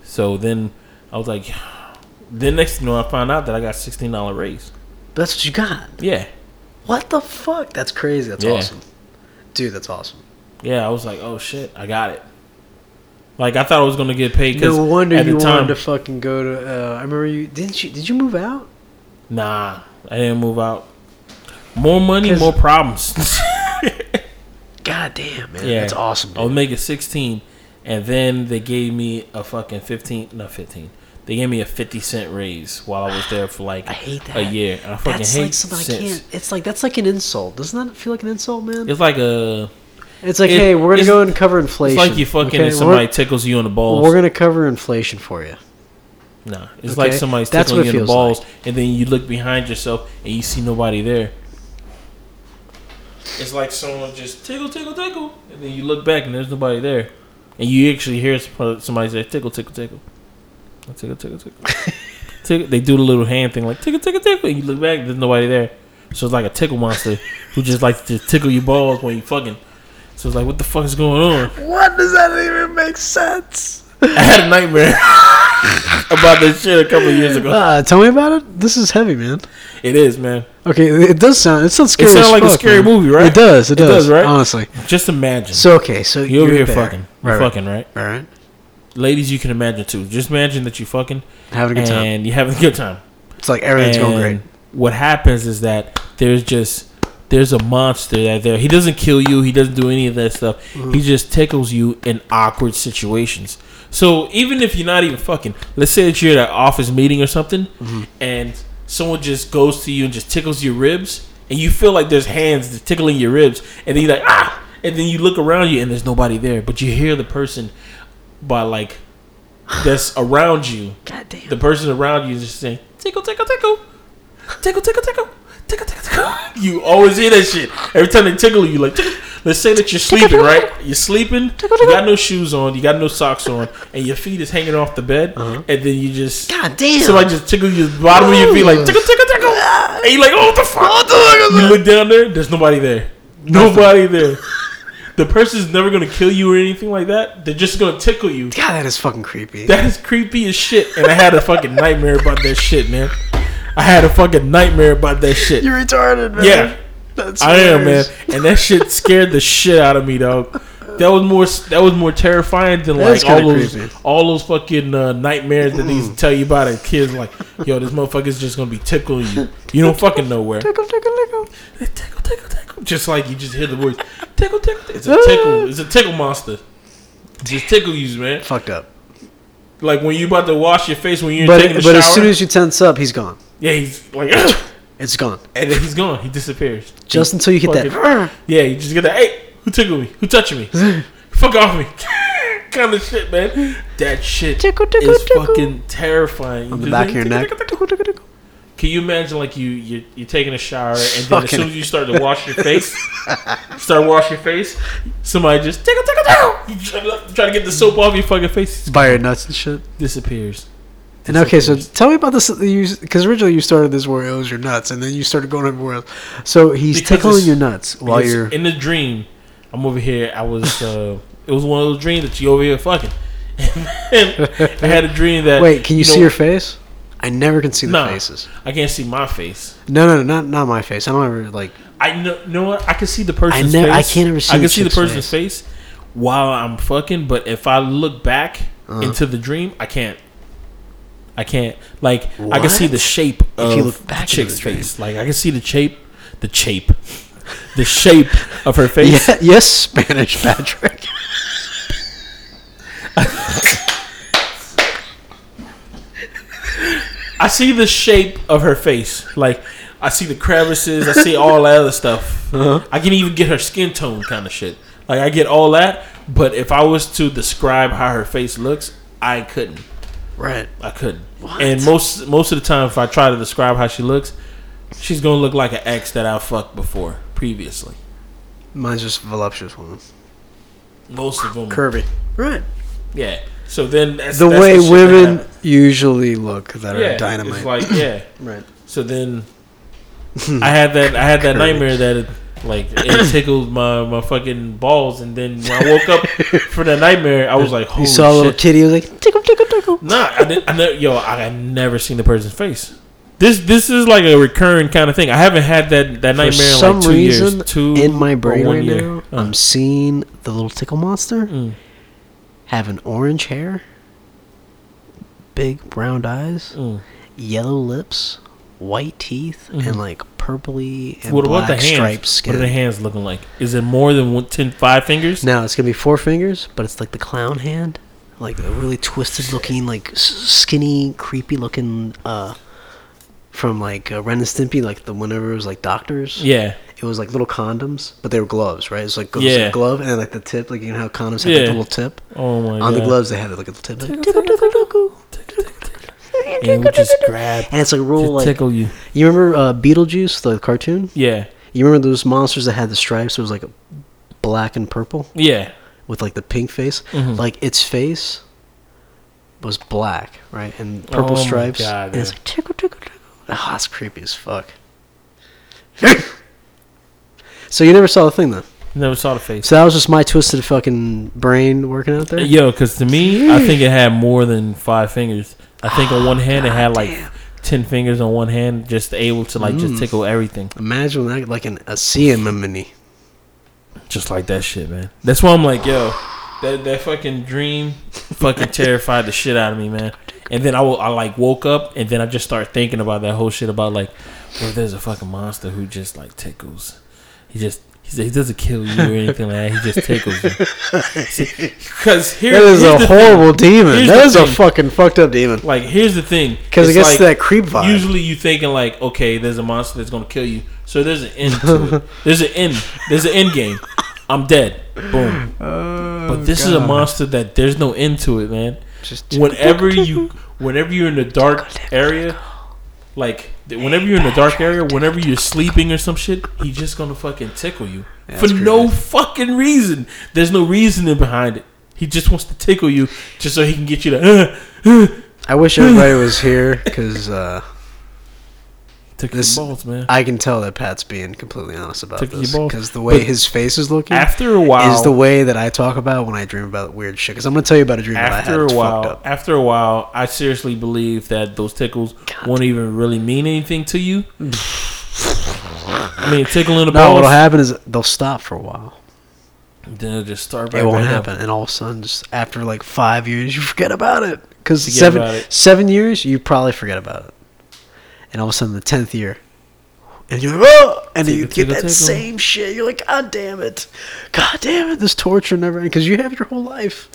So then I was like, then next thing you know, I found out that I got sixteen dollar raise. That's what you got. Yeah, What the fuck? That's crazy. That's Yeah. awesome. Dude, that's awesome. yeah. I was like, oh shit, I got it. Like I thought I was gonna get paid because No wonder at the you time, wanted to fucking go to. Uh, I remember you didn't you? Did you move out? Nah, I didn't move out. More money, more problems. God damn, man. Yeah. That's awesome. I was Dude. making 16, and then they gave me a fucking 15, not 15. They gave me a 50 cent raise while I was there for like I hate that. a year. And I fucking That's hate like something I can't. It's like that's like an insult. Doesn't that feel like an insult, man? It's like a. It's like, it- hey, we're gonna go and cover inflation. It's like you fucking okay? and somebody tickles you on the balls. we're gonna cover inflation for you. Nah, it's like somebody's That's tickling you in the balls, and then you look behind yourself and you see nobody there. It's like someone just tickle, tickle, tickle, and then you look back and there's nobody there, and you actually hear somebody say tickle, tickle, tickle, tickle, tickle, tickle. tickle. They do the little hand thing like tickle, tickle, tickle. And you look back, there's nobody there. So it's like a tickle monster who just likes to tickle your balls when you fucking. So it's like, what the fuck is going on? What does that even make sense? I had a nightmare about this shit a couple of years ago. Uh, tell me about it. This is heavy, man. It is, man. Okay, it does sound. It sounds scary. It sounds as like a scary man. movie, right? It does. It It does. does, right? Honestly. Just imagine. So okay, so you over you're here there. fucking. You're Right, fucking, right? Right. right. Ladies, you can imagine too. Just imagine that you're fucking Having a good time. and you're having a good time. It's like everything's going great. What happens is that there's just there's a monster that there. He doesn't kill you. He doesn't do any of that stuff. Mm-hmm. He just tickles you in awkward situations. So even if you're not even fucking, let's say that you're at an office meeting or something, Mm-hmm. and someone just goes to you and just tickles your ribs, and you feel like there's hands tickling your ribs, and then you're like ah, and then you look around you and there's nobody there, but you hear the person by like that's around you God damn. the person around you is just saying tickle, tickle, tickle, tickle, tickle, tickle, tickle, tickle, tickle. You always hear that shit every time they tickle you. Like, tickle. let's say that you're sleeping, right? You're sleeping, you got no shoes on, you got no socks on, and your feet is hanging off the bed, uh-huh. and then you just God damn. somebody just tickle you the bottom of your feet, like tickle, tickle, tickle, and you're like, oh, what the fuck? You look down there, there's nobody there, nobody there. The person's never gonna kill you or anything like that. They're just gonna tickle you. God, that is fucking creepy. That is creepy as shit, and I had a fucking nightmare about that shit, man. I had a fucking nightmare about that shit. You're retarded, man. Yeah, That's I am, man, and that shit scared the shit out of me, dog. That was more that was more terrifying than That is like all those creepy. all those fucking uh, nightmares that they used to tell you about as kids. Like, yo, this motherfucker's just gonna be tickling you. You don't fucking know where. Tickle, tickle, tickle. Tickle, tickle, tickle. Just like you just hear the voice. Tickle, tickle. It's a tickle. It's a tickle monster. Just tickle you, man. Fucked up. Like when you about to wash your face when you're But, taking a but shower. as soon as you tense up, he's gone. Yeah, he's like, It's gone. and then he's gone. He disappears. Just until you hit that. Yeah, you just get that. Hey, who tickled me? Who touching me? Fuck off me. kind of shit, man. That shit Tickle, tickle, is tickle. fucking terrifying. On the back of your neck. Can you imagine like you you you're taking a shower and then as soon as you start to wash your face, start wash your face, somebody just tickle tickle tickle. You try to, try to get the soap off your fucking face, By your nuts and shit. disappears. And okay, so tell me about this. Because originally you started this where it was your nuts, and then you started going everywhere else. So he's Because tickling your nuts while you're. in the dream. I'm over here. I was. uh It was one of those dreams that you over here fucking. I had a dream that. Wait, can you, see know, your face? I never can see the Nah. faces. I can't see my face. No, no, no, not not my face. I don't ever like. I know. You know what? I can see the person's never- I face. can't ever see I can see the person's face. while I'm fucking. But if I look back Uh-huh. into the dream, I can't. I can't. Like I can see the shape If of you look back into chick's the face. Like I can see the shape, the shape, the shape of her face. Yeah, yes, Spanish Patrick. I see the shape of her face. Like I see the crevices. I see all that other stuff. Uh-huh. I can even get her skin tone kind of shit. Like I get all that. But if I was to describe how her face looks, I couldn't. Right. I couldn't. And most most of the time, if I try to describe how she looks, she's gonna look like an ex that I fucked before previously. Mine's just voluptuous woman. Most of them, Curvy. Right. yeah. So then that's, The that's way shit that women happens. usually look that are dynamite. It's like yeah. right. So then I had that I had that Curvy. nightmare that it, like it tickled my, my fucking balls, and then when I woke up for the nightmare, I was like, holy You saw a little kitty. You was like tickle, tickle, tickle. Nah, I didn't. I never, yo, I had never seen the person's face. This this is like a recurring kind of thing. I haven't had that that For nightmare in some like two reason, years. Two in my brain right year. now, Uh, I'm seeing the little tickle monster mm. having orange hair, big round eyes, Mm. yellow lips, white teeth, Mhm. and like purpley and What black about the hands? striped What are the hands looking like? Is it more than one, ten, five fingers? No, it's gonna be four fingers, but it's like the clown hand, like a really twisted looking, like skinny, creepy looking. uh From like uh, Ren and Stimpy, like the whenever it was like doctors. Yeah, It was like little condoms, but they were gloves, right? It was like, was Yeah. a glove, and then like the tip, like you know how condoms have Yeah. the little tip Oh my god. on god. the gloves, they had like a little tip, like, Tickle, tickle, tickle, And it would just grab, and it's like real like. tickle you. You remember uh, Beetlejuice, the cartoon? Yeah, You remember those monsters that had the stripes? It was like a black and purple yeah. with like the pink face. Mhm. Like its face was black, right, and purple Oh stripes. God, and it's yeah. like tickle, tickle, tickle. Oh, that's creepy as fuck. so you never saw the thing though. Never saw the face. So that was just my twisted fucking brain working out there. Yo, because to me, I think it had more than five fingers. I think on one hand it had like damn. ten fingers on one hand, just able to like Mm. just tickle everything, Imagine that like an, a sea anemone. just like that shit, man. That's why I'm like, yo, that that fucking dream, fucking terrified the shit out of me, man. And then I, wo- I like woke up, and then I just start thinking about that whole shit about like, what if there's a fucking monster who just like tickles? He just he, he doesn't kill you or anything like that. He just tickles you. Because here That is here's a the thing. horrible demon. Here's That the a fucking fucked up demon. Like here's the thing, Because it gets like, to that creep vibe. Usually you thinking like, okay, there's a monster that's gonna kill you, so there's an end to it. There's an end. There's an end game. I'm dead. Boom. Oh, but this is a monster that there's no end to it, man. Just Whenever you, whenever you're in the dark area, like th- whenever you're in the dark area, whenever you're sleeping or some shit, he's just gonna fucking tickle you Yeah, for no fucking reason. There's no reasoning behind it. He just wants to tickle you just so he can get you to uh, uh, I wish everybody was here because uh, tickle This- your balls, man. I can tell that Pat's being completely honest about Took this. Because the way But his face is looking After a while, is the way that I talk about when I dream about weird shit. Because I'm gonna tell you about a dream that I had. after a while, after a while, I seriously believe that those tickles won't even really mean anything to you. I mean, tickling the No, balls, what'll happen is they'll stop for a while. then it'll just start. Right it won't back up. happen, and all of a sudden, just after like five years, you forget about it. Because seven seven years, you probably forget about it, and all of a sudden, the tenth year, and you're like, oh, and then you Tickle, get tickle, that tickle. same shit. You're like, God damn it, God damn it, this torture never ends because you have your whole life,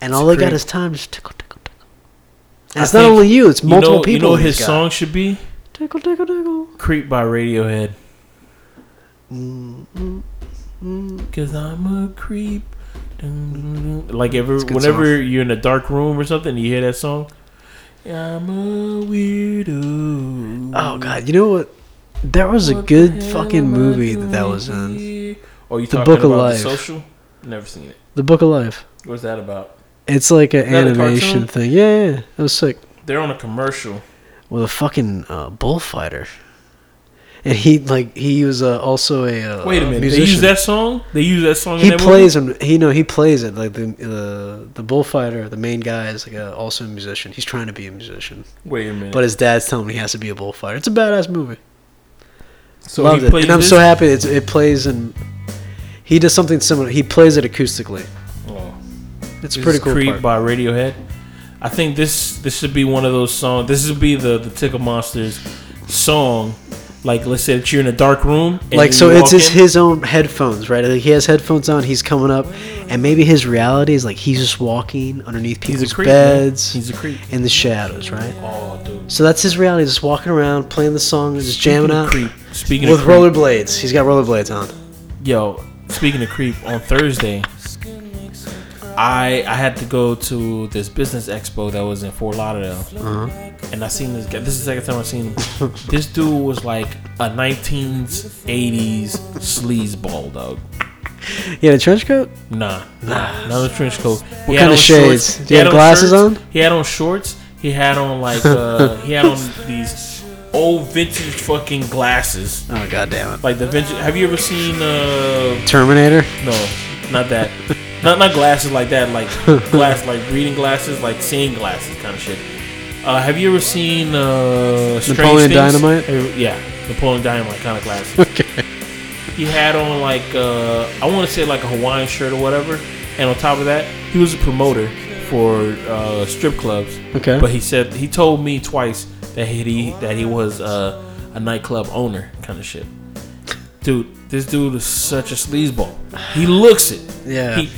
and all they got is time to tickle, tickle, tickle. And I it's not only you; it's You multiple know, people. you know what he's his got. song should be? Tickle, tickle, tickle. "Creep" by Radiohead. Mm, mm, mm. Cause I'm a creep. Like ever, a good whenever you're in a dark room or something, you hear that song. I'm a weirdo. Oh God, you know what? There was a good fucking movie that that was in. Oh, you The talking Book of Life. the social? Never seen it. The Book of Life. What's that about? It's like an Is that a animation thing. Yeah, yeah, yeah. it was sick. They're on a commercial. With a fucking uh, bullfighter, and he like he was uh, also a uh, Wait a minute. musician. They use that song. They use that song. He in that plays him. He know he plays it like the uh, the bullfighter. The main guy is like a, also a musician. He's trying to be a musician, Wait a minute. but his dad's telling him he has to be a bullfighter. It's a badass movie. so Loved he it, plays and I'm this? so happy it's, it plays and he does something similar. He plays it acoustically. Oh. It's This pretty cool. Creep part. by Radiohead. I think this this should be one of those songs. This would be the the Tickle Monsters song like let's say that you're in a dark room. like so it's his, his own headphones right like he has headphones on he's coming up and maybe his reality is like he's just walking underneath He's a people's creep. man. beds He's a creep. in the shadows right Oh, dude. so that's his reality just walking around playing the song just jamming Speaking of out creep. Speaking with of creep, rollerblades he's got rollerblades on yo, speaking of creep, on Thursday, I I had to go to this business expo that was in Fort Lauderdale, uh-huh. and I seen this guy. This is the second time I seen him. this dude was like a 1980s sleazeball dog. he had a trench coat Nah, nah, not a trench coat. He kind of shades? Do you had have glasses shorts. on? He had on shorts. He had on like uh, he had on these old vintage fucking glasses, oh god damn it like the vintage. Have you ever seen? uh terminator No, not that. not not glasses like that. Like glass, like reading glasses, like seeing glasses, kind of shit. Uh, have you ever seen uh, Strange Napoleon Things? Dynamite? Uh, Yeah, Napoleon Dynamite kind of glasses. okay he had on like uh, I want to say like a Hawaiian shirt or whatever, and on top of that, he was a promoter for uh, strip clubs. Okay. But he said he told me twice that he that he was uh, a nightclub owner, kind of shit. Dude, this dude is such a sleazeball. He looks it. Yeah. He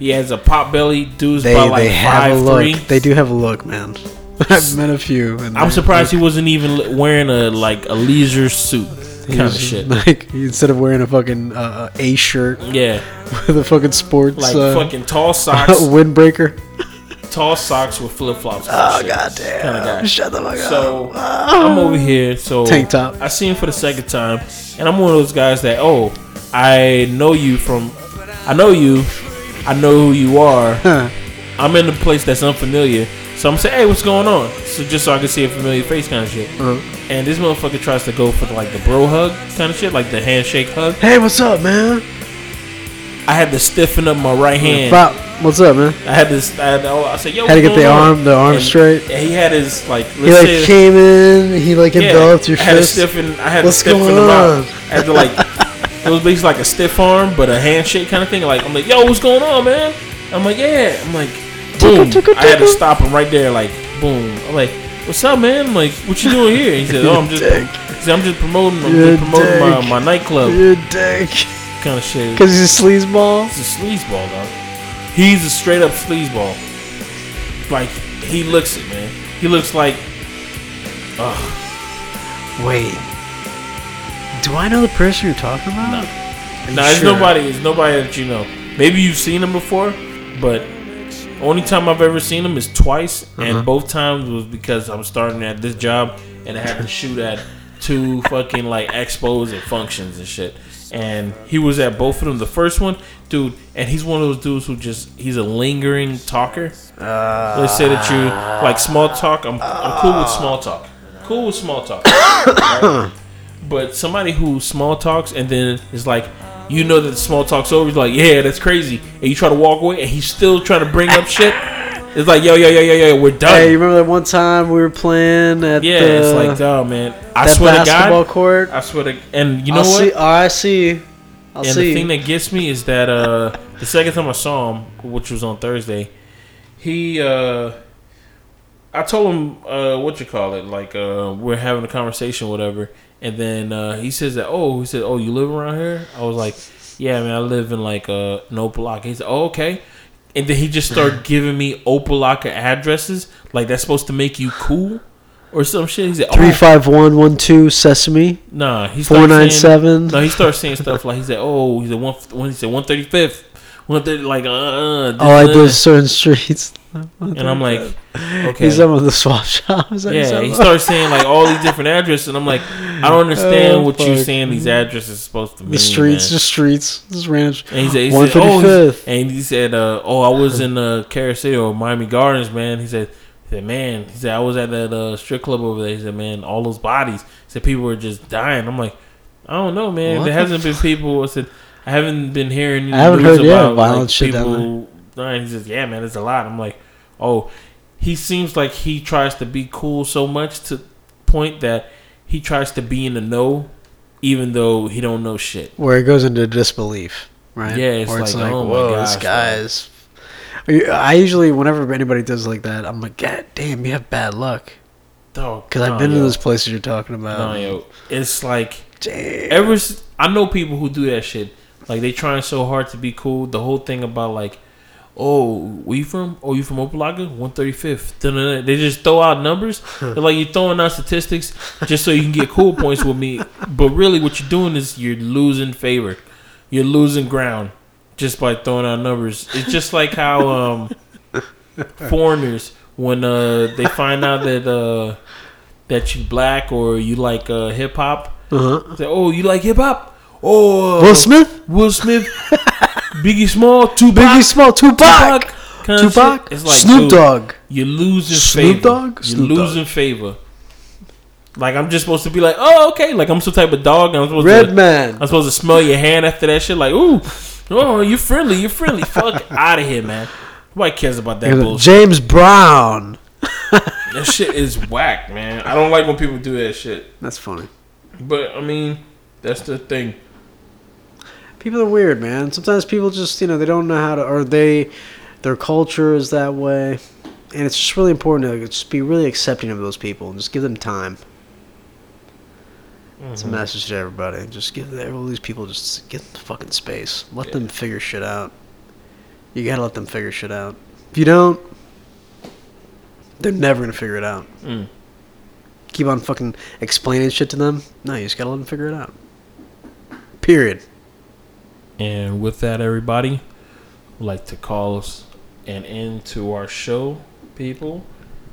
he has a pot belly. Dude's they, about like they have five a look three. they do have a look man i've met a few and I'm surprised he wasn't even wearing a like a leisure suit kind of shit. like instead of wearing a fucking uh, a shirt Yeah, with a fucking sports like uh, fucking tall socks. windbreaker tall socks with flip flops. Oh goddamn! Kind of guy. Shut the fuck up. So I'm over here. So Tank top. I see him for the second time, and I'm one of those guys that oh, I know you from, I know you, I know who you are. Huh. I'm in a place that's unfamiliar, so I'm saying, hey, what's going on? So just so I can see a familiar face, kind of shit. Uh-huh. And this motherfucker tries to go for like the bro hug kind of shit, like the handshake hug. Hey, what's up, man? I had to stiffen up my right hand. Pop, what's up, man? I had this. I, had, I said, "Yo, Had to get the on?" arm, the arm And- straight. he had his like. Let's He like say, came in. He like enveloped your I had to fist. stiffen. I had What's to stiffen him on? I had to like. it was basically like a stiff arm, but a handshake kind of thing. Like I'm like, "Yo, what's going on, man?" I'm like, "Yeah." I'm like, boom. I had to stop him right there. Like, boom. I'm like, "What's up, man?" I'm like, "What you doing here?" He said, "Oh, I'm just." said, "I'm just promoting. I'm just promoting my, my nightclub Your dick. kind of shit." Because he's a sleazeball. He's a sleazeball, dog. He's a straight up sleazeball. Like he looks it, man. He looks like. Ugh. Wait. Do I know the person you're talking about? No. You Nah, it's nobody. It's nobody that you know. Maybe you've seen him before, but only time I've ever seen him is twice, Uh-huh. and both times was because I'm starting at this job and I had to shoot at two fucking like expos and functions and shit. And he was at both of them. The first one, dude, and he's one of those dudes who just he's a lingering talker. Let's say that you like small talk. I'm I'm cool with small talk. Cool with small talk. right? But somebody who small talks and then is like, you know that the small talk's over. He's like, yeah, that's crazy. And you try to walk away, and he's still trying to bring up shit. It's like, yo, yo, yo, yo, yo, we're done. Hey, you remember that one time we were playing at yeah, the, it's like, oh man, I that swear to basketball God, court? I swear to, and you know I'll what? See, oh, I see. I'll and see the thing that gets me is that uh, the second time I saw him, which was on Thursday, he uh, I told him uh, what you call it, like uh, we're having a conversation, whatever, and then uh, he says that oh, he said oh, you live around here? I was like, yeah, man, I live in like uh, an Opa-locka. He said oh, okay. And then he just started giving me Opa-locka addresses, like that's supposed to make you cool, or some shit. He said, oh, Three five one one two Sesame Nah, he four started nine. No, he started saying stuff like he said, "Oh, he said one, when he said one thirty fifth, one thirty like uh." uh Oh, I this, do uh," certain streets. And I'm like, okay, He's up on the swap shop. Is that he's yeah. He on? started saying like all these different addresses, and I'm like, I don't understand Oh, what you're saying. These addresses are supposed to mean. the streets, man. just streets, this ranch. And he said, he said, oh, fifty he's- fifth. and he said, uh, oh, I was in uh, Carol City or Miami Gardens, man. He said, he said, man, he said I was at that uh, strip club over there. He said, man, all those bodies. He said people were just dying. I'm like, I don't know, man. What there the hasn't been people. I said, I haven't been hearing. I haven't heard, yeah, about, violent like, shit people dying. He says, yeah, man, it's a lot. I'm like, oh, he seems like he tries to be cool so much to point that he tries to be in the know, even though he don't know shit. Where it goes into disbelief, right? Yeah, it's Where like, oh my whoa, this gosh, guy's. I usually, whenever anybody does like that, I'm like, God damn, you have bad luck. Because I've nah, been to those places you're talking about. Yo, it's like Damn. ever. I know people who do that shit. Like they trying so hard to be cool. The whole thing about like, oh, where you from? Oh, you from Opa-locka? One thirty fifth. They just throw out numbers. They're like you're throwing out statistics just so you can get cool points with me. But really, what you're doing is you're losing favor. You're losing ground just by throwing out numbers. It's just like how um, foreigners when uh, they find out that uh, that you black or you like uh, hip hop. Uh-huh. Say, oh, you like hip hop? Oh, uh, Will Smith? Will Smith, Biggie Small, Tupac, Biggie Small, Tupac. kind of Tupac. It's like Snoop Dogg. You're losing favor. Snoop favor. Dogg? You're Snoop Dogg. losing favor. Like I'm just supposed to be like, oh, okay. Like I'm some type of dog. I'm supposed to. Redman. I'm supposed to smell your hand after that shit. Like, ooh, oh, you're friendly. You're friendly. Fuck out of here, man. Nobody cares about that bullshit. James Brown. That shit is whack, man. I don't like when people do that shit. That's funny. But I mean, that's the thing. People are weird, man. Sometimes people just, you know, they don't know how to, or they, their culture is that way, and it's just really important to just be really accepting of those people and just give them time. It's a Mm-hmm. message to everybody. Just give all these people just give them the fucking space. Let them figure shit out. You gotta let them figure shit out. If you don't, they're never gonna figure it out. Mm. Keep on fucking explaining shit to them. No, you just gotta let them figure it out. Period. And with that, everybody, would like to call us an end to our show, people.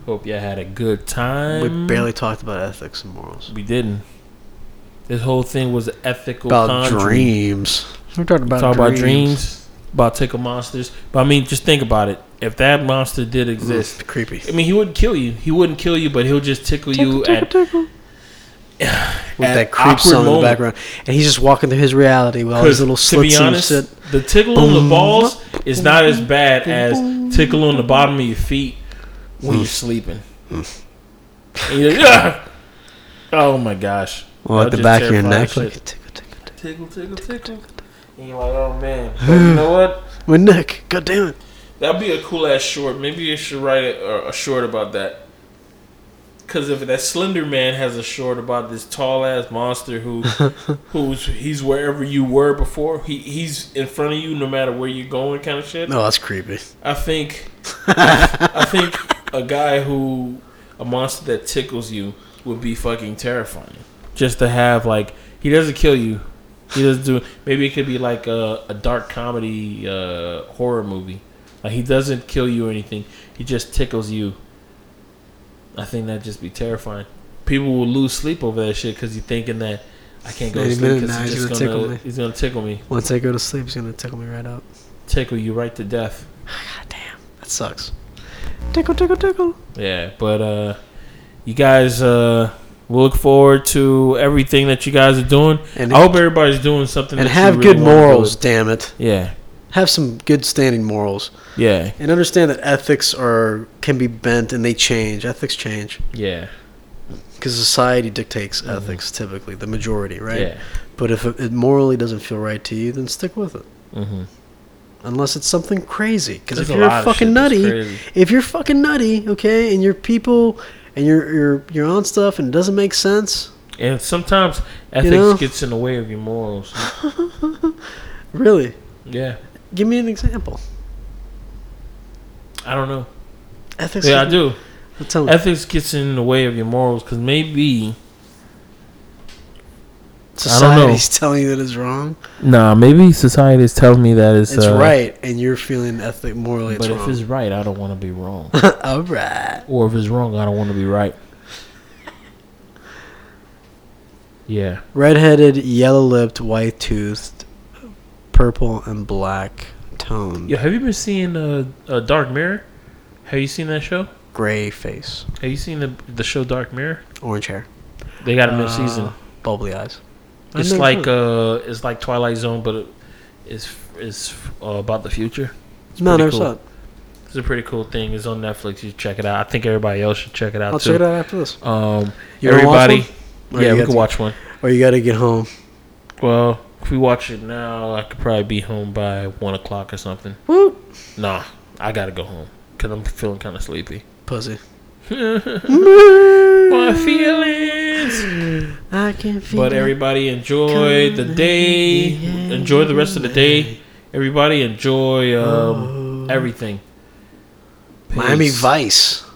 Hope you had a good time. We barely talked about ethics and morals. We didn't. This whole thing was ethical. About conjuring. dreams. We're talking about Talk dreams. about dreams, about tickle monsters. But I mean, just think about it. If that monster did exist, It's creepy. I mean, he wouldn't kill you. He wouldn't kill you, but he'll just tickle you tickle, at, With that creep song in the background. And he's just walking through his reality with all these little to be honest, and shit. the tickle on the balls is not as bad as tickle on the bottom of your feet when you're mm. sleeping. Mm. And you're like! Oh my gosh! Or at the back of your neck. Like, tickle, tickle, tickle. tickle, tickle, tickle. And you're like, oh man. But you know what? My neck. God damn it. That'd be a cool ass short. Maybe you should write a, a short about that. Cause if that Slender Man has a short about this tall ass monster who, who's he's wherever you were before. He he's in front of you no matter where you're going, kind of shit. No, that's creepy. I think, I think a guy who a monster that tickles you would be fucking terrifying. Just to have like he doesn't kill you. He doesn't do. Maybe it could be like a, a dark comedy uh, horror movie. Like he doesn't kill you or anything. He just tickles you. I think that'd just be terrifying. People will lose sleep over that shit because you're thinking that I can't go to sleep because he's gonna gonna, tickle me. he's gonna tickle me, Once I go to sleep, he's going to tickle me right up. tickle you right to death. God damn. That sucks. Tickle, tickle, tickle. Yeah, but uh you guys uh we look forward to everything that you guys are doing. And- I hope everybody's doing something And have really good morals, damn it. Yeah. Have some good standing morals. Yeah. And understand that ethics are can be bent and they change. Ethics change. Yeah. Because society dictates ethics typically, the majority, right? Yeah. But if it, morally doesn't feel right to you, then stick with it. Mm-hmm. Unless it's something crazy. Because if you're of fucking nutty, if you're fucking nutty, okay, and you're people and you're you're you're on stuff and it doesn't make sense, And sometimes ethics know? gets in the way of your morals. really, Yeah. give me an example. I don't know. Ethics. Yeah, I do. Ethics gets in the way of your morals because maybe Society's telling you that it's wrong. nah, maybe society is telling me that it's, It's uh, right, and you're feeling ethic morally it's But if it's right, I don't want to be wrong. All right. or if it's wrong, I don't want to be right. Yeah. Redheaded, yellow-lipped, white-toothed, purple and black tone. Yo, have you been seeing uh, uh, Dark Mirror? Have you seen that show? Gray face, Have you seen the the show Dark Mirror? orange hair, They got a new Uh, season. bubbly eyes. It's like uh, it's like Twilight Zone, but it- it's it's uh, about the future. It's no, never cool. saw it. It's a pretty cool thing. It's on Netflix. You should check it out. I think everybody else should check it out too. I'll too. check it out after this. Um, You wanna watch everybody? Yeah, you we can watch one. Or you got to get home. Well, if we watch it now, I could probably be home by one o'clock or something. Woo. Nah, I gotta go home because I'm feeling kind of sleepy. Pussy. My feelings. I can feel. But everybody enjoy the day. Enjoy the rest of the day. Everybody enjoy um, oh. everything. Peace. Miami Vice.